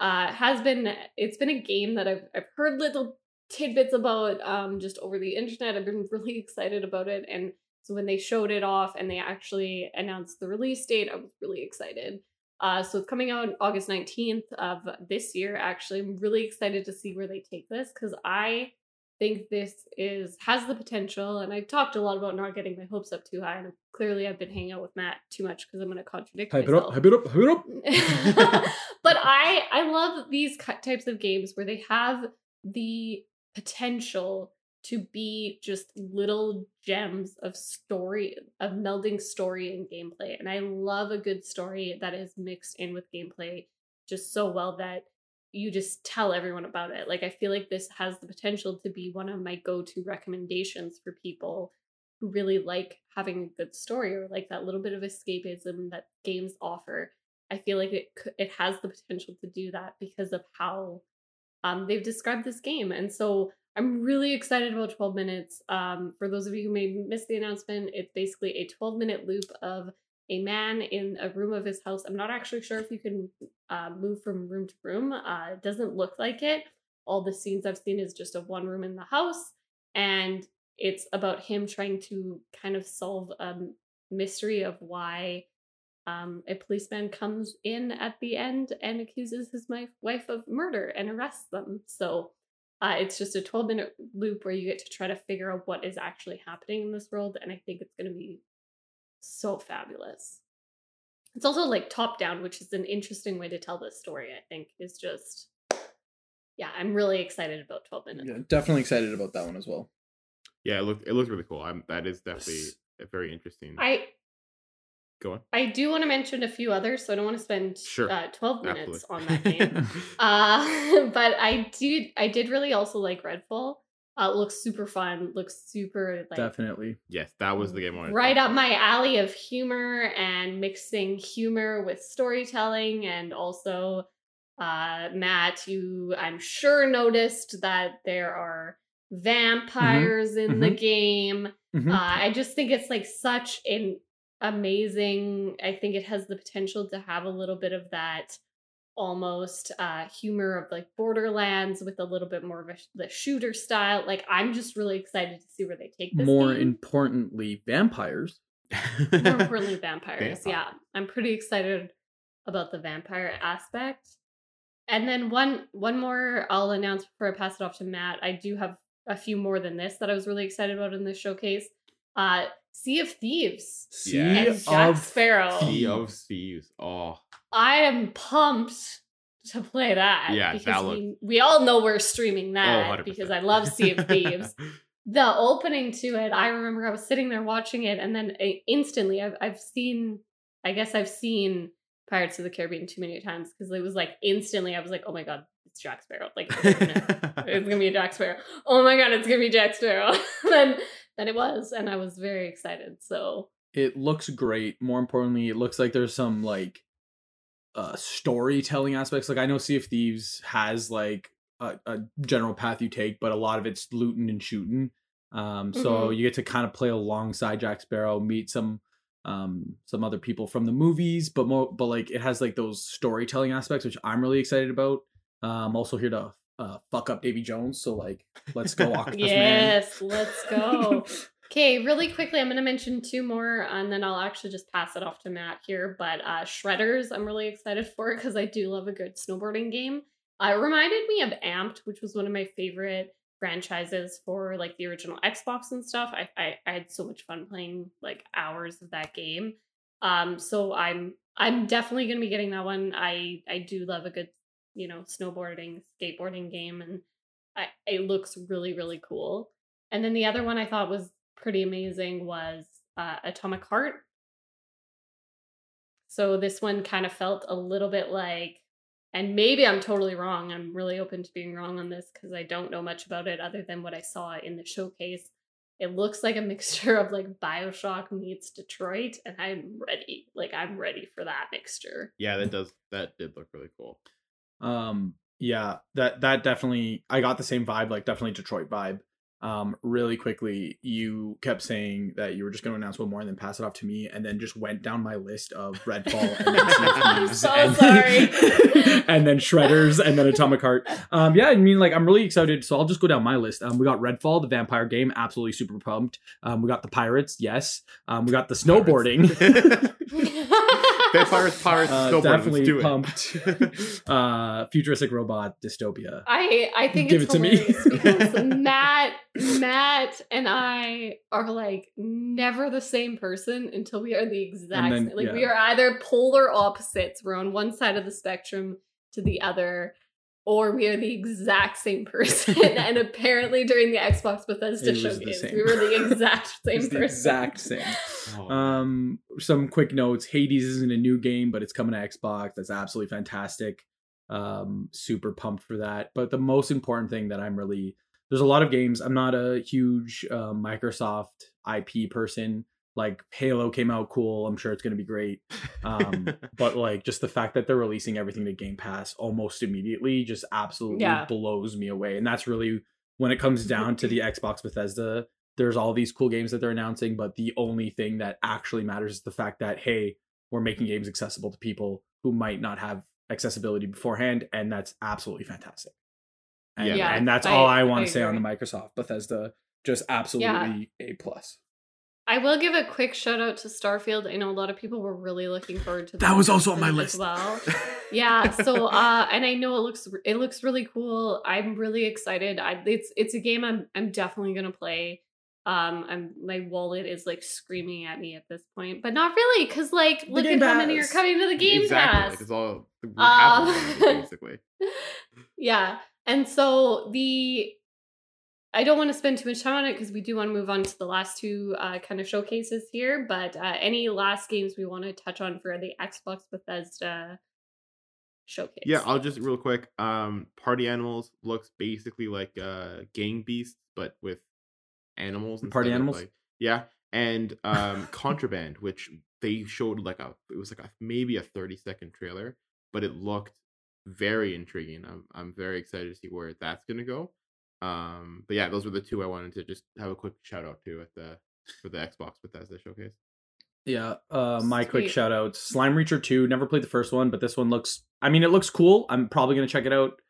uh, has been it's been a game that I've I've heard little tidbits about um just over the internet. I've been really excited about it and so when they showed it off and they actually announced the release date, I was really excited. Uh, so it's coming out August 19th of this year. Actually, I'm really excited to see where they take this because I think this is has the potential and I've talked a lot about not getting my hopes up too high and clearly I've been hanging out with Matt too much because I'm going to contradict hype it up hype it up hype it up but I I love these types of games where they have the potential to be just little gems of story of melding story and gameplay and I love a good story that is mixed in with gameplay just so well that you just tell everyone about it. Like I feel like this has the potential to be one of my go-to recommendations for people who really like having a good story or like that little bit of escapism that games offer. I feel like it it has the potential to do that because of how um, they've described this game, and so I'm really excited about 12 minutes. Um, for those of you who may miss the announcement, it's basically a 12 minute loop of a man in a room of his house. I'm not actually sure if you can uh, move from room to room. Uh, it doesn't look like it. All the scenes I've seen is just of one room in the house, and it's about him trying to kind of solve a mystery of why um, a policeman comes in at the end and accuses his wife of murder and arrests them. So uh, it's just a 12 minute loop where you get to try to figure out what is actually happening in this world, and I think it's going to be so fabulous. It's also like top down, which is an interesting way to tell this story, I think, is just. Yeah, I'm really excited about 12 minutes. yeah, definitely excited about that one as well yeah, it looked it looks really cool. I'm, that is definitely a very interesting. I Go on. I do want to mention a few others, so I don't want to spend Sure. uh, 12 minutes Absolutely. on that game. uh, but I did I did really also like Redfall. Uh, it looks super fun. Looks super like definitely yes, that was the game I wanted right up my alley of humor and mixing humor with storytelling and also uh Matt, you I'm sure noticed that there are vampires in the game. Mhm. Uh, I just think it's like such an amazing. I think it has the potential to have a little bit of that almost uh humor of like Borderlands with a little bit more of a the shooter style. Like I'm just really excited to see where they take this. more game. importantly vampires more importantly vampires. Vampire. Yeah, I'm pretty excited about the vampire aspect. And then one one more I'll announce before I pass it off to Matt. I do have a few more than this that I was really excited about in this showcase. Uh Sea of Thieves sea Yeah. and Jack of Sparrow. Sea of Thieves. Oh, I am pumped to play that. Yeah, because that we, we all know we're streaming oh, that 100%. because I love Sea of Thieves. the opening to it, I remember I was sitting there watching it, and then uh, instantly, I've I've seen, I guess I've seen Pirates of the Caribbean too many times because it was like instantly, I was like, oh my god, it's Jack Sparrow, like it's gonna, it's gonna be Jack Sparrow. Oh my god, it's gonna be Jack Sparrow. then then it was, and I was very excited. So it looks great more importantly it looks like there's some like uh storytelling aspects like i know sea of thieves has like a, a general path you take but a lot of it's looting and shooting um so Mhm. you get to kind of play alongside jack sparrow meet some um some other people from the movies but more but like it has like those storytelling aspects which i'm really excited about um also here to uh fuck up davy jones so like let's go octopus man yes, let's go. Okay, really quickly, I'm going to mention two more and then I'll actually just pass it off to Matt here. But uh, Shredders, I'm really excited for because I do love a good snowboarding game. Uh, it reminded me of Amped, which was one of my favorite franchises for like the original Xbox and stuff. I, I, I had so much fun playing like hours of that game. Um, so I'm I'm definitely gonna be getting that one. I I do love a good you know snowboarding skateboarding game and I, it looks really really cool. And then the other one I thought was pretty amazing was uh, Atomic Heart. So this one kind of felt a little bit like, and maybe I'm totally wrong. I'm really open to being wrong on this because I don't know much about it other than what I saw in the showcase. It looks like a mixture of like Bioshock meets Detroit, and I'm ready. Like I'm ready for that mixture. Yeah, that does that did look really cool. Um, yeah, that that definitely I got the same vibe, like definitely Detroit vibe. Um, really quickly, you kept saying that you were just going to announce one more and then pass it off to me, and then just went down my list of Redfall and then I'm so and, sorry. and then Shredders and then Atomic Heart. Um, yeah, I mean, like I'm really excited, so I'll just go down my list. Um, we got Redfall, the vampire game, absolutely super pumped. Um, we got the pirates, yes. Um, we got the snowboarding. Vampires, pirates, Uh, snowboarding. definitely Let's do it. pumped. uh, futuristic robot dystopia. I I think Give it's it to me. because Matt Matt and I are like never the same person until we are the exact then, same. Like we are either polar opposites. We're on one side of the spectrum to the other, or we are the exact same person. and apparently during the Xbox Bethesda It was the showcase, we were the exact same It's the person. exact same. Oh, Um, some quick notes: Hades isn't a new game, but it's coming to Xbox. That's absolutely fantastic. Um, super pumped for that. But the most important thing that I'm really there's a lot of games. I'm not a huge uh, Microsoft IP person. Like Halo came out cool. I'm sure it's going to be great. Um, but like just the fact that they're releasing everything to Game Pass almost immediately just absolutely Yeah. blows me away. And that's really when it comes down to the Xbox Bethesda. There's all these cool games that they're announcing, but the only thing that actually matters is the fact that hey, we're making games accessible to people who might not have accessibility beforehand, and that's absolutely fantastic. And, Yeah. Yeah, and that's I- all I I want to say on the. Microsoft Bethesda. Just absolutely a plus. I will give a quick shout out to Starfield. I know a lot of people were really looking forward to That was also on my list. as well. yeah so uh and i know it looks it looks really cool i'm really excited i it's it's a game i'm i'm definitely gonna play um i'm my wallet is like screaming at me at this point but not really because like look Game at how many are coming to the game exactly. pass Like it's all Um, basically. yeah and so the i don't want to spend too much time on it because we do want to move on to the last two uh, kind of showcases here but uh, any last games we want to touch on for the xbox bethesda showcase Yeah, I'll just real quick. Um, Party Animals looks basically like uh Gang Beasts, but with animals. Party Animals? like- yeah, and um, Contraband, which they showed like a it was like a maybe a thirty second trailer, but it looked very intriguing. I'm I'm very excited to see where that's gonna go. Um, but yeah, those were the two I wanted to just have a quick shout out to at the for the Xbox Bethesda showcase. Yeah, uh, my quick shout out: Slime Reacher 2, never played the first one, but this one looks, I mean, it looks cool. I'm probably going to check it out.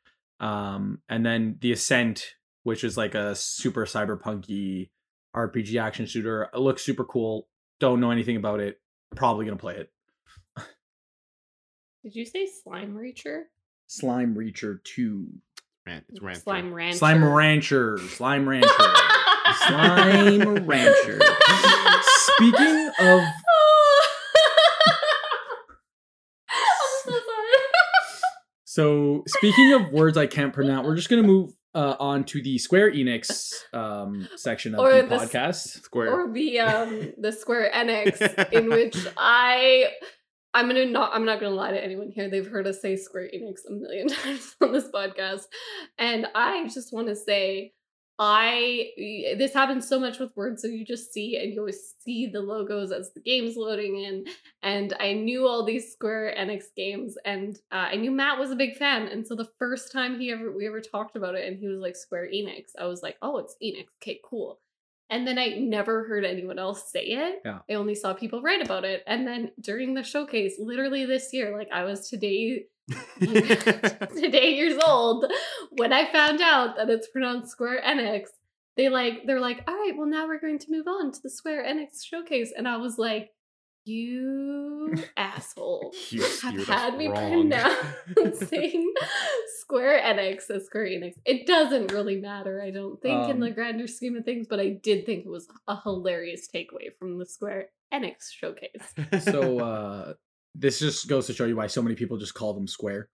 Um, and then The Ascent, which is like a super cyberpunky RPG action shooter. It looks super cool. Don't know anything about it. Probably going to play it. Did you say slime reacher? Slime Reacher 2. Man, it's Rancher. Slime rancher. Slime Rancher. Slime Rancher. Slime Rancher. Speaking of so speaking of words I can't pronounce, we're just going to move uh, on to the Square Enix um, section of Or the the s- podcast. Square. or the um the Square Enix in which I I'm gonna not I'm not gonna lie to anyone here. They've heard us say Square Enix a million times on this podcast. And I just want to say I this happens so much with words, so you just see and you always see the logos as the game's loading in. And I knew all these Square Enix games, and uh, I knew Matt was a big fan. And so the first time he ever we ever talked about it, and he was like Square Enix, I was like, oh, it's Enix. Okay, cool. And then I never heard anyone else say it. Yeah. I only saw people write about it. And then during the showcase, literally this year, like I was today today years old when I found out that it's pronounced Square Enix. They like they're like, all right, well now we're going to move on to the Square Enix showcase, and I was like, you asshole You have had me wrong. pronouncing Square Enix as Square Enix. It doesn't really matter, I don't think, in the Um, grander scheme of things, but I did think it was a hilarious takeaway from the Square Enix showcase. So, uh, this just goes to show you why so many people just call them Square.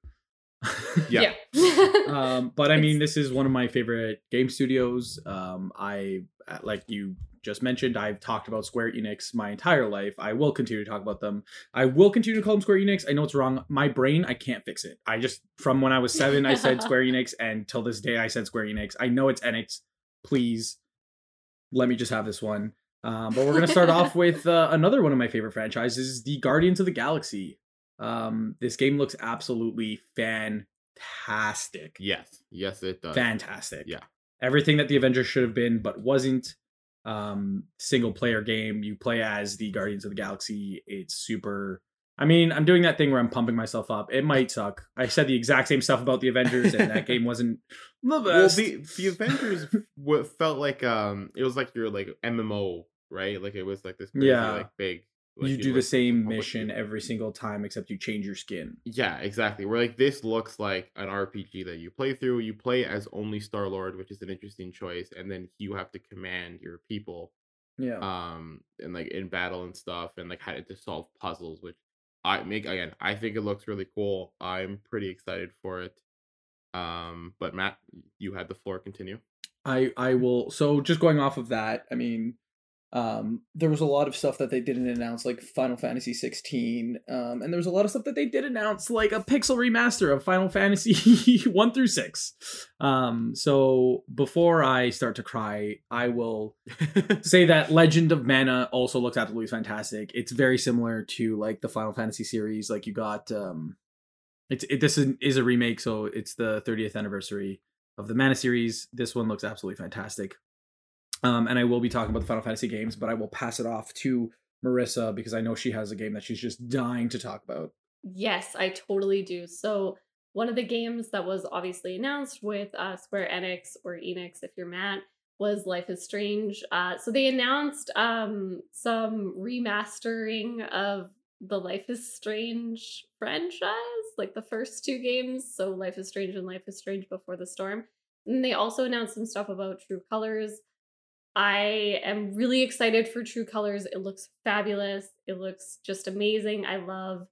Yeah. um, but I mean, this is one of my favorite game studios. Um, I uh, like you just mentioned. I've talked about Square Enix my entire life. I will continue to talk about them. I will continue to call them Square Enix. I know it's wrong. My brain, I can't fix it. I just from when I was seven, I said Square Enix, and till this day, I said Square Enix. I know it's Enix. Please, let me just have this one. Um, but we're gonna start off with uh, another one of my favorite franchises, the Guardians of the Galaxy. Um, this game looks absolutely fantastic. Yes, yes, it does. Fantastic. Yeah. Everything that the Avengers should have been, but wasn't. Um, single player game. You play as the Guardians of the Galaxy. It's super. I mean, I'm doing that thing where I'm pumping myself up. It might suck. I said the exact same stuff about the Avengers, and that game wasn't the best. Well, the the Avengers what felt like um, it was like your like MMO, right? Like it was like this crazy, Yeah. like big. Like, you do the same public- mission every single time, except you change your skin. Yeah, exactly. Where like this looks like an RPG that you play through. You play as only Star Lord, which is an interesting choice, and then you have to command your people, Yeah. um, and like in battle and stuff, and like how to solve puzzles. Which I make again. I think it looks really cool. I'm pretty excited for it. Um, but Matt, you had the floor. Continue. I I will. So just going off of that, I mean, um, there was a lot of stuff that they didn't announce, like Final Fantasy 16, um, and there was a lot of stuff that they did announce, like a pixel remaster of Final Fantasy one through six. Um, so before I start to cry, I will say that Legend of Mana also looks absolutely fantastic. It's very similar to like the Final Fantasy series. Like you got um it's it this is, is a remake, so it's the 30th anniversary of the Mana series. This one looks absolutely fantastic. Um and I will be talking about the Final Fantasy games, but I will pass it off to Marissa because I know she has a game that she's just dying to talk about. Yes, I totally do. So one of the games that was obviously announced with uh, Square Enix or Enix, if you're Matt, was Life is Strange. Uh, so they announced um, some remastering of the Life is Strange franchise, like the first two games. So Life is Strange and Life is Strange Before the Storm. And they also announced some stuff about True Colors. I am really excited for True Colors. It looks fabulous. It looks just amazing. I love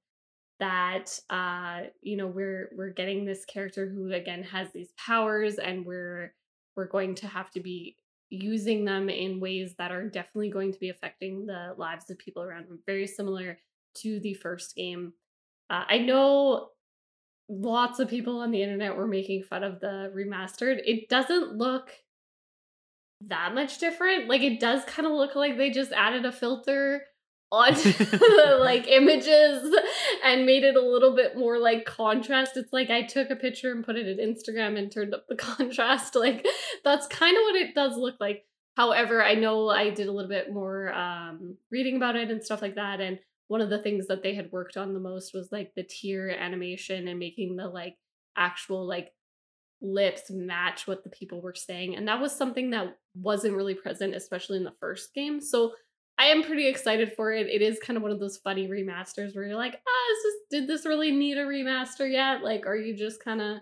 that uh you know we're we're getting this character who again has these powers and we're we're going to have to be using them in ways that are definitely going to be affecting the lives of people around them very similar to the first game uh, i know lots of people on the internet were making fun of the remastered it doesn't look that much different like it does kind of look like they just added a filter on like images and made it a little bit more like contrast. It's like I took a picture and put it in Instagram and turned up the contrast. Like that's kind of what it does look like. However, I know I did a little bit more um, reading about it and stuff like that. And one of the things that they had worked on the most was like the tear animation and making the like actual like lips match what the people were saying. And that was something that wasn't really present, especially in the first game. So I am pretty excited for it. It is kind of one of those funny remasters where you're like, ah, this, did this really need a remaster yet? Like, are you just kind of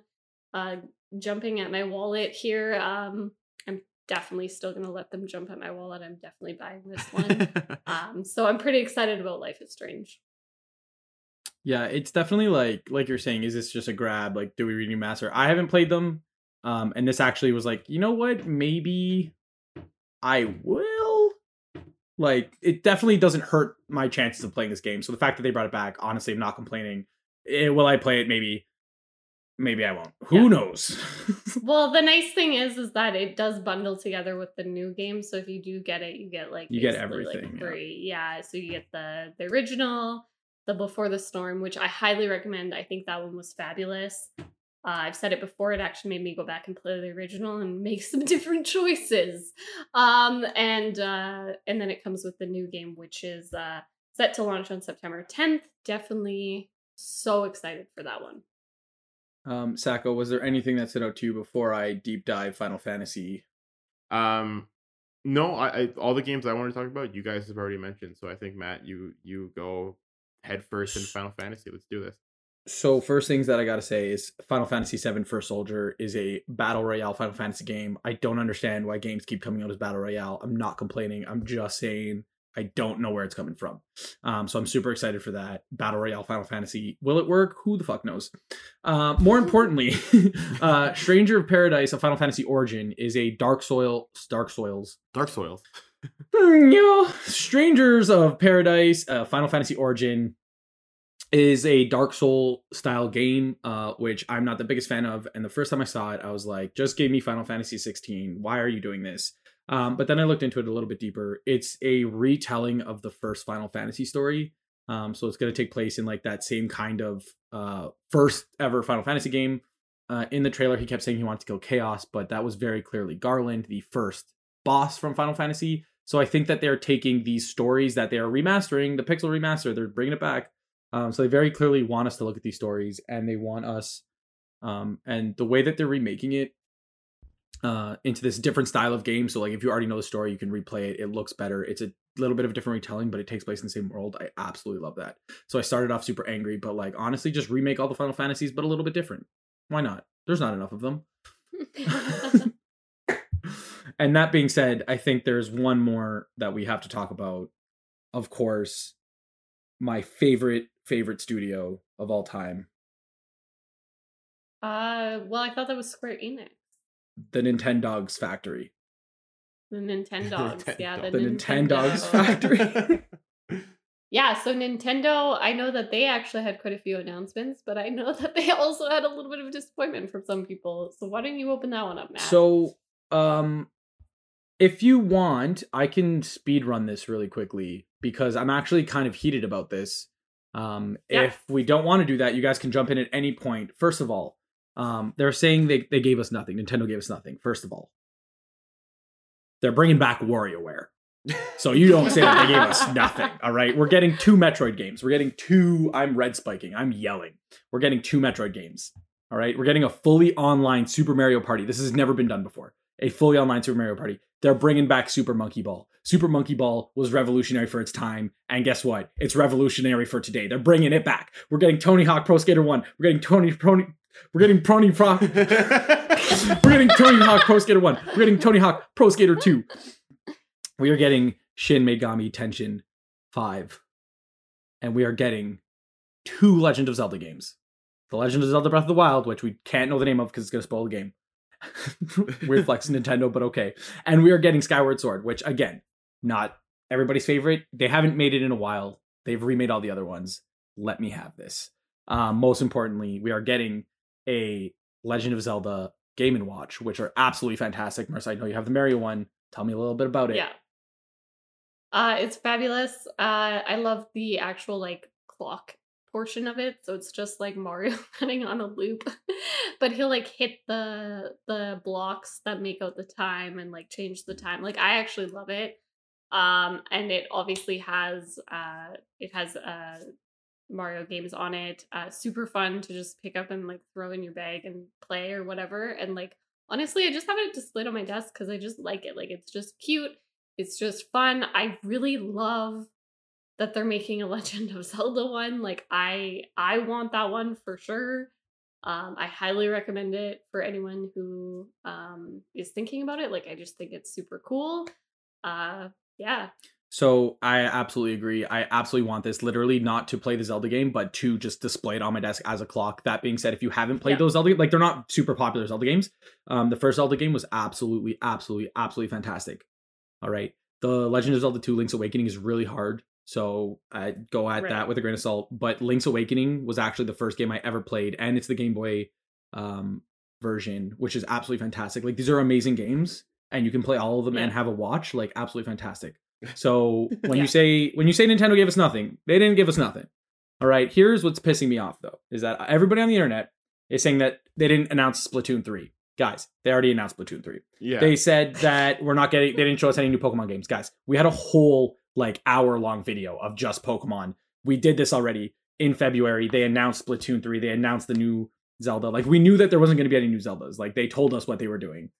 uh, jumping at my wallet here? Um, I'm definitely still gonna let them jump at my wallet. I'm definitely buying this one. um, so I'm pretty excited about Life is Strange. Yeah, it's definitely like like you're saying, is this just a grab? Like, do we remaster? I haven't played them. Um, and this actually was like, you know what? Maybe I will. Like, it definitely doesn't hurt my chances of playing this game. So the fact that they brought it back, honestly, I'm not complaining. Eh, will I play it? Maybe. Maybe I won't. Who Yeah. knows? Well, the nice thing is, is that it does bundle together with the new game. So if you do get it, you get like You get basically, like, everything, yeah. free. Yeah. So you get the the original, the Before the Storm, which I highly recommend. I think that one was fabulous. Uh, I've said it before. It actually made me go back and play the original and make some different choices. Um, and uh, and then it comes with the new game, which is uh, set to launch on September 10th. Definitely so excited for that one. um, Sacco, was there anything that stood out to you before I deep dive Final Fantasy? um, no, I, I all the games I want to talk about, you guys have already mentioned. So I think Matt, you you go head first in Final Fantasy. Let's do this. So first things that I gotta say is Final Fantasy VII First Soldier is a battle royale Final Fantasy game. I don't understand why games keep coming out as battle royale. I'm not complaining. I'm just saying I don't know where it's coming from. Um, so I'm super excited for that battle royale Final Fantasy. Will it work? Who the fuck knows? Uh, more importantly, uh, Stranger of Paradise, a Final Fantasy Origin, is a Dark Soil, Dark Soils Dark Soils. Hmm, you know, Strangers of Paradise, uh, Final Fantasy Origin is a Dark Soul style game, uh, which I'm not the biggest fan of. And the first time I saw it, I was like, just give me Final Fantasy 16. Why are you doing this? Um, but then I looked into it a little bit deeper. It's a retelling of the first Final Fantasy story. Um, so it's going to take place in like that same kind of uh, first ever Final Fantasy game. Uh, in the trailer, he kept saying he wanted to kill Chaos, but that was very clearly Garland, the first boss from Final Fantasy. So I think that they're taking these stories that they are remastering, the Pixel remaster, they're bringing it back. Um, so they very clearly want us to look at these stories, and they want us, um, and the way that they're remaking it uh, into this different style of game. So like if you already know the story, you can replay it. It looks better. It's a little bit of a different retelling, but it takes place in the same world. I absolutely love that. So I started off super angry, but like honestly, just remake all the Final Fantasies, but a little bit different. Why not? There's not enough of them. and that being said, I think there's one more that we have to talk about. Of course, my favorite favorite studio of all time, Uh, well, I thought that was Square Enix. the Nintendogs Factory. The Nintendogs, yeah, the, The Nintendo. Nintendogs Factory. Yeah, so Nintendo, I know that they actually had quite a few announcements, but I know that they also had a little bit of disappointment from some people. So why don't you open that one up, Matt? So, um, if you want, I can speed run this really quickly because I'm actually kind of heated about this. Um, Yeah. if we don't want to do that, you guys can jump in at any point. First of all, um, they're saying they they gave us nothing. Nintendo gave us nothing. First of all, they're bringing back WarioWare. So you don't say that they gave us nothing. All right, we're getting two Metroid games. We're getting two. I'm red spiking. I'm yelling. We're getting two Metroid games. All right, we're getting a fully online Super Mario Party. This has never been done before. A fully online Super Mario Party. They're bringing back Super Monkey Ball. Super Monkey Ball was revolutionary for its time, and guess what? It's revolutionary for today. They're bringing it back. We're getting Tony Hawk Pro Skater One. We're getting Tony Prony. We're getting Prony Pro. We're getting Tony Hawk Pro Skater 1. We're getting Tony Hawk Pro Skater 2. We are getting Shin Megami Tensei 5. And we are getting two Legend of Zelda games. The Legend of Zelda Breath of the Wild, which we can't know the name of because it's going to spoil the game. Weird flex Nintendo, but okay. And we are getting Skyward Sword, which again, not everybody's favorite. They haven't made it in a while. They've remade all the other ones. Let me have this. Um, most importantly, we are getting a Legend of Zelda Game and Watch, which are absolutely fantastic. Marissa, I know you have the Mario one. Tell me a little bit about it. Yeah. Uh, it's fabulous. Uh, I love the actual like clock portion of it. So it's just like Mario running on a loop, but he'll like hit the the blocks that make out the time and like change the time. Like I actually love it. Um, and it obviously has uh, it has uh Mario games on it. Uh, super fun to just pick up and like throw in your bag and play or whatever. And like honestly, I just have it displayed on my desk because I just like it. Like it's just cute. It's just fun. I really love that they're making a Legend of Zelda one. Like I I want that one for sure. Um, I highly recommend it for anyone who um is thinking about it. Like I just think it's super cool. Uh yeah. So I absolutely agree. I absolutely want this literally not to play the Zelda game, but to just display it on my desk as a clock. That being said, if you haven't played Yeah. those Zelda like they're not super popular Zelda games. Um, the first Zelda game was absolutely, absolutely, absolutely fantastic. All right. The Legend of Zelda 2 Link's Awakening is really hard. So I go at Right. that with a grain of salt. But Link's Awakening was actually the first game I ever played, and it's the Game Boy um version, which is absolutely fantastic. Like these are amazing games, and you can play all of them and have a watch. Like absolutely fantastic. So when Yeah. you say when you say Nintendo gave us nothing, they didn't give us nothing. All right. Here's what's pissing me off though, is that everybody on the internet is saying that they didn't announce Splatoon 3. Guys, they already announced Splatoon 3. yeah. They said that we're not getting they didn't show us any new Pokemon games. Guys, we had a whole like hour long video of just Pokemon. We did this already in February. They announced Splatoon 3. They announced the new Zelda. Like we knew that there wasn't going to be any new Zeldas. Like they told us what they were doing.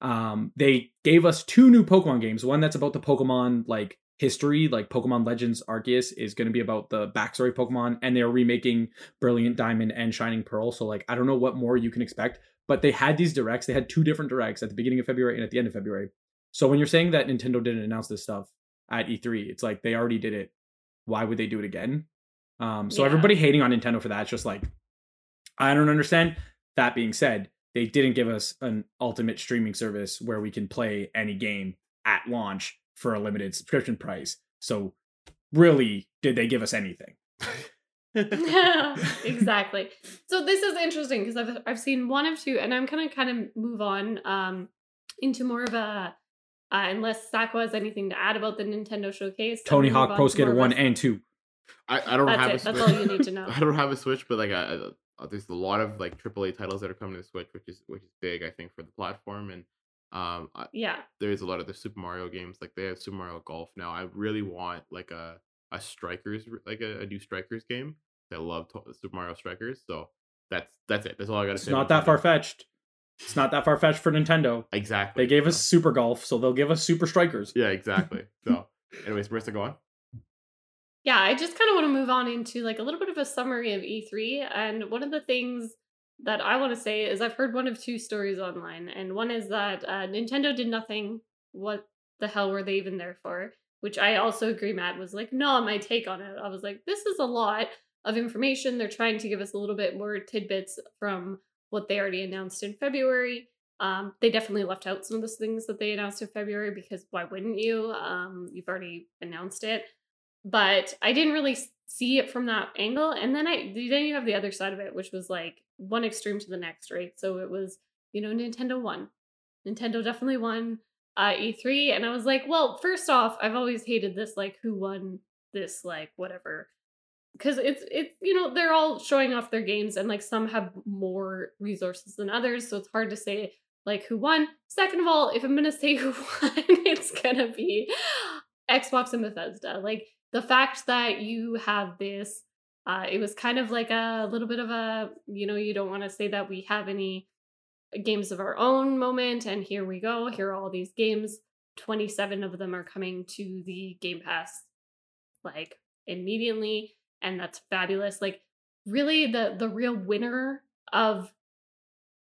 Um they gave us two new Pokemon games. One that's about the Pokemon like history, like Pokemon Legends Arceus is going to be about the backstory Pokemon and they're remaking Brilliant Diamond and Shining Pearl. So like I don't know what more you can expect but they had these directs. They had two different directs at the beginning of February and at the end of February. So when you're saying that Nintendo didn't announce this stuff at E3, it's like they already did it. Why would they do it again? Um, so Yeah. everybody hating on Nintendo for that, it's just like I don't understand. That being said, they didn't give us an ultimate streaming service where we can play any game at launch for a limited subscription price. So really, did they give us anything? exactly. So this is interesting because I've I've seen one of two, and I'm gonna kind of move on um into more of a Uh, unless Sako has anything to add about the Nintendo Showcase. Tony Hawk Pro Skater more One and Two. I, I don't That's have it. a That's Switch. all you need to know. I don't have a Switch, but like I, I, there's a lot of like AAA titles that are coming to Switch, which is which is big, I think, for the platform. And um, I, Yeah. there's a lot of the Super Mario games. Like they have Super Mario Golf now. I really want like a a Strikers like a, a new Strikers game. I love to- Super Mario Strikers. So that's that's it. That's all I got to say. It's say. not that far fetched. It's not that far fetched for Nintendo. Exactly. They gave us Super Golf, so they'll give us Super Strikers. Yeah, exactly. So, anyways, Marissa, go on. Yeah, I just kind of want to move on into like a little bit of a summary of E3. And one of the things that I want to say is I've heard one of two stories online. And one is that uh, Nintendo did nothing. What the hell were they even there for? Which I also agree, Matt was like, no, my take on it. I was like, this is a lot of information. They're trying to give us a little bit more tidbits from what they already announced in February. Um, they definitely left out some of those things that they announced in February because why wouldn't you? Um, you've already announced it but I didn't really see it from that angle. And then I then you have the other side of it, which was like one extreme to the next, right? So it was you know Nintendo won, Nintendo definitely won uh, E3, and I was like, well, first off, I've always hated this like who won this like whatever. Because it's it's you know they're all showing off their games and like some have more resources than others, so it's hard to say like who won. Second of all, if I'm gonna say who won, it's gonna be Xbox and Bethesda. Like the fact that you have this uh it was kind of like a little bit of a you know you don't want to say that we have any games of our own moment and here we go here are all these games. 27 of them are coming to the game pass like immediately and that's fabulous like really the the real winner of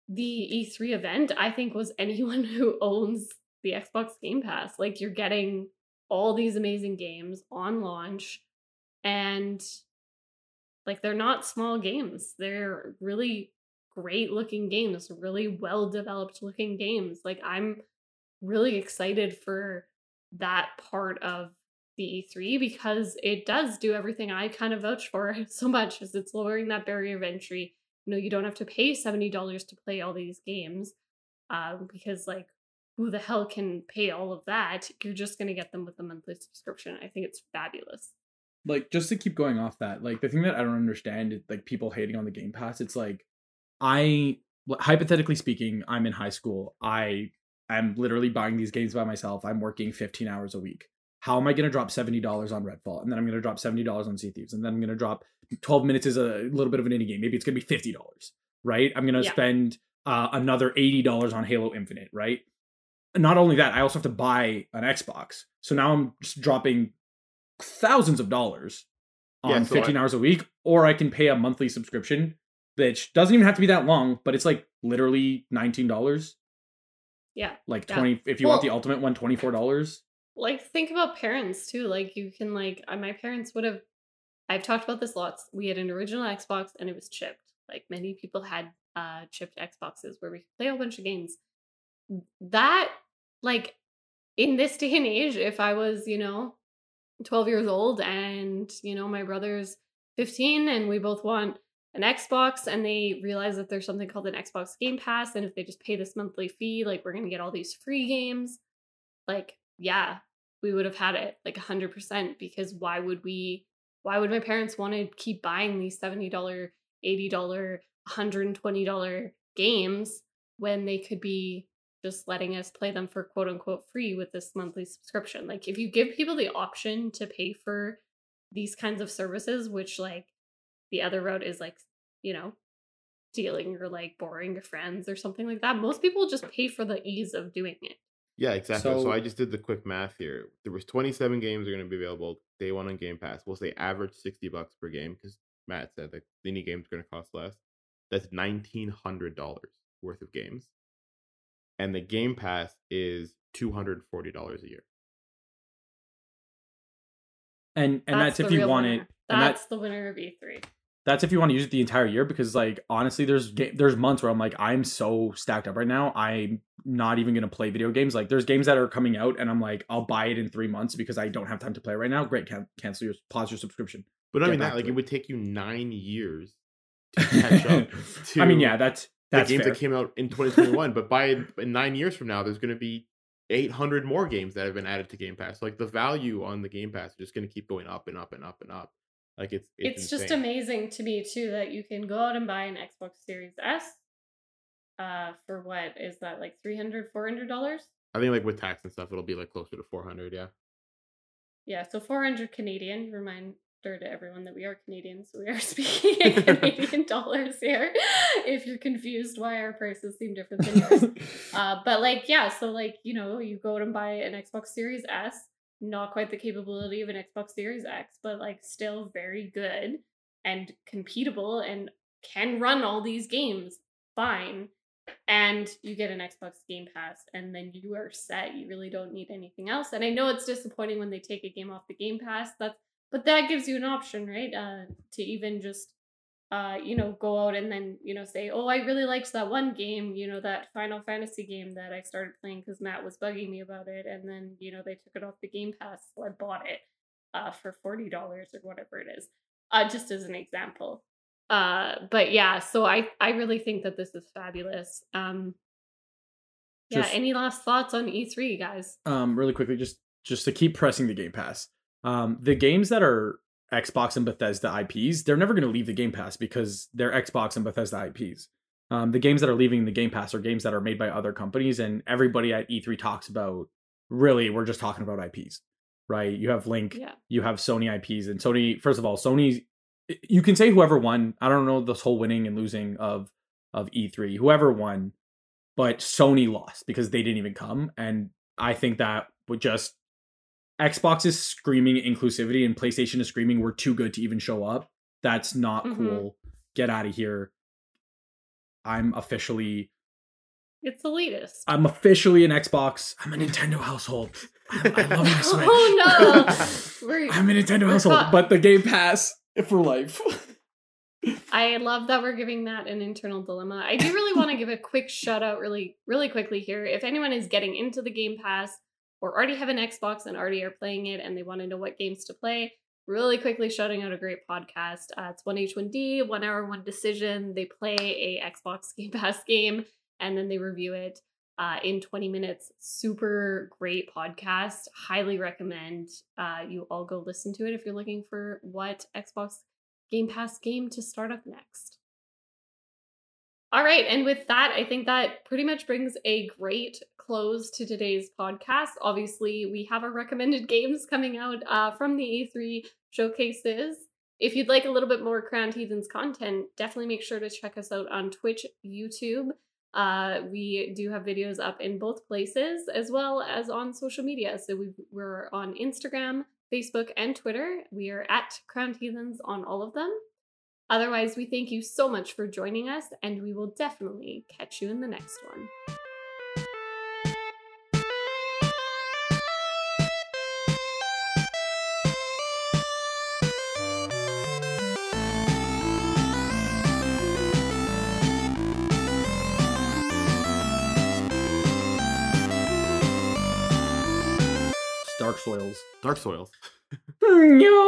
the E3 event I think was anyone who owns the Xbox Game Pass like you're getting all these amazing games on launch and like they're not small games they're really great looking games really well developed looking games like i'm really excited for that part of the E3 because it does do everything I kind of vouch for so much as it's lowering that barrier of entry. You know, you don't have to pay $70 to play all these games um, because like who the hell can pay all of that? You're just going to get them with the monthly subscription. I think it's fabulous. like just to keep going off that like the thing that i don't understand is like people hating on the game pass it's like i hypothetically speaking i'm in high school i am literally buying these games by myself i'm working 15 hours a week how am i going to drop $70 on redfall and then i'm going to drop $70 on sea thieves and then i'm going to drop 12 minutes is a little bit of an indie game maybe it's going to be $50 right i'm going to Yeah. spend uh, another $80 on halo infinite right not only that i also have to buy an xbox so now i'm just dropping thousands of dollars on Yeah, so 15 I- hours a week or i can pay a monthly subscription which doesn't even have to be that long but it's like literally $19 Yeah. like Yeah. 20 if you want the ultimate one $24 Like think about parents too. Like you can like my parents would have I've talked about this lots. We had an original Xbox and it was chipped. Like many people had uh chipped Xboxes where we could play a whole bunch of games. That like in this day and age, if I was, you know, 12 years old and, you know, my brother's 15 and we both want an Xbox and they realize that there's something called an Xbox Game Pass and if they just pay this monthly fee, like we're going to get all these free games. Like, yeah, we would have had it like 100% because why would we why would my parents want to keep buying these $70, $80, $120 games when they could be just letting us play them for quote unquote free with this monthly subscription? Like if you give people the option to pay for these kinds of services, which like the other route is like, you know, stealing or like borrowing your friends or something like that. Most people just pay for the ease of doing it. Yeah, exactly. So, So- I just did the quick math here. There was 27 games are going to be available day one on Game Pass. We'll say average 60 bucks per game because Matt said that any game's going to cost less. That's $1,900 worth of games. And the Game Pass is $240 a year. and and that's, the if you real want winner. it and that- That's the winner of E E3. that's if you want to use it the entire year because like honestly there's ga- there's months where i'm like i'm so stacked up right now i'm not even going to play video games like there's games that are coming out and i'm like i'll buy it in three months because i don't have time to play right now great can- cancel your pause your subscription But I mean that, like it it. would take you nine years to catch up to i mean yeah that's the games fair. that came out in 2021. but by in nine years from now, there's going to be 800 more games that have been added to Game Pass. Like the value on the Game Pass is just going to keep going up and up and up and up. Like it's it's, It's, just amazing to me too that you can go out and buy an Xbox Series S uh for what is that like 300 400 dollars I think like with tax and stuff, it'll be like closer to 400. Yeah. yeah so 400 canadian reminder to everyone that we are Canadians. so we are speaking in canadian dollars here if you're confused why our prices seem different than yours. Uh but like yeah so like you know you go out and buy an xbox series s not quite the capability of an xbox series x but like still very good and competable and can run all these games fine and you get an xbox game pass and then you are set. You really don't need anything else. And i know it's disappointing when they take a game off the game pass. That's but that gives you an option right uh to even just uh, you know, go out and then, you know, say, oh, I really liked that one game, you know, that Final Fantasy game that I started playing because Matt was bugging me about it. And then, you know, they took it off the Game Pass. So I bought it uh, for $40 or whatever it is, uh, just as an example. Uh, but yeah, so I, I really think that this is fabulous. Um, yeah, Just- any last thoughts on E3, guys? um really quickly just just to keep pressing the game pass um the games that are xbox and bethesda ips they're never going to leave the game pass because they're xbox and bethesda ips um the games that are leaving the game pass are games that are made by other companies and everybody at e3 talks about really we're just talking about ips right? You have link Yeah. you have sony ips and sony first of all sony you can say whoever won. I don't know this whole winning and losing of of e3 whoever won but sony lost because they didn't even come and i think that would just xbox is screaming inclusivity and playstation is screaming we're too good to even show up that's not Mhm. cool get out of here i'm officially It's elitist. i'm officially an xbox i'm a nintendo household i, I love my switch oh no! We're, i'm a nintendo household caught- but the game pass for life I love that we're giving that an internal dilemma. I do really want to give a quick shout out really really quickly here. If anyone is getting into the Game Pass or already have an Xbox and already are playing it and they want to know what games to play, really quickly shouting out a great podcast. Uh, it's 1H1D, One Hour One Decision. They play a Xbox Game Pass game and then they review it uh, in 20 minutes. Super great podcast. Highly recommend uh, you all go listen to it if you're looking for what Xbox Game Pass game to start up next. All right, and with that, I think that pretty much brings a great close to today's podcast. Obviously, we have our recommended games coming out uh, from the E3 showcases. If you'd like a little bit more Crowned Heathens content, definitely make sure to check us out on Twitch, YouTube. Uh, we do have videos up in both places as well as on social media. So we we're on Instagram, Facebook, and Twitter. We are at Crowned Heathens on all of them. Otherwise, we thank you so much for joining us, and we will definitely catch you in the next one. dark souls Dark Souls. Mm, yeah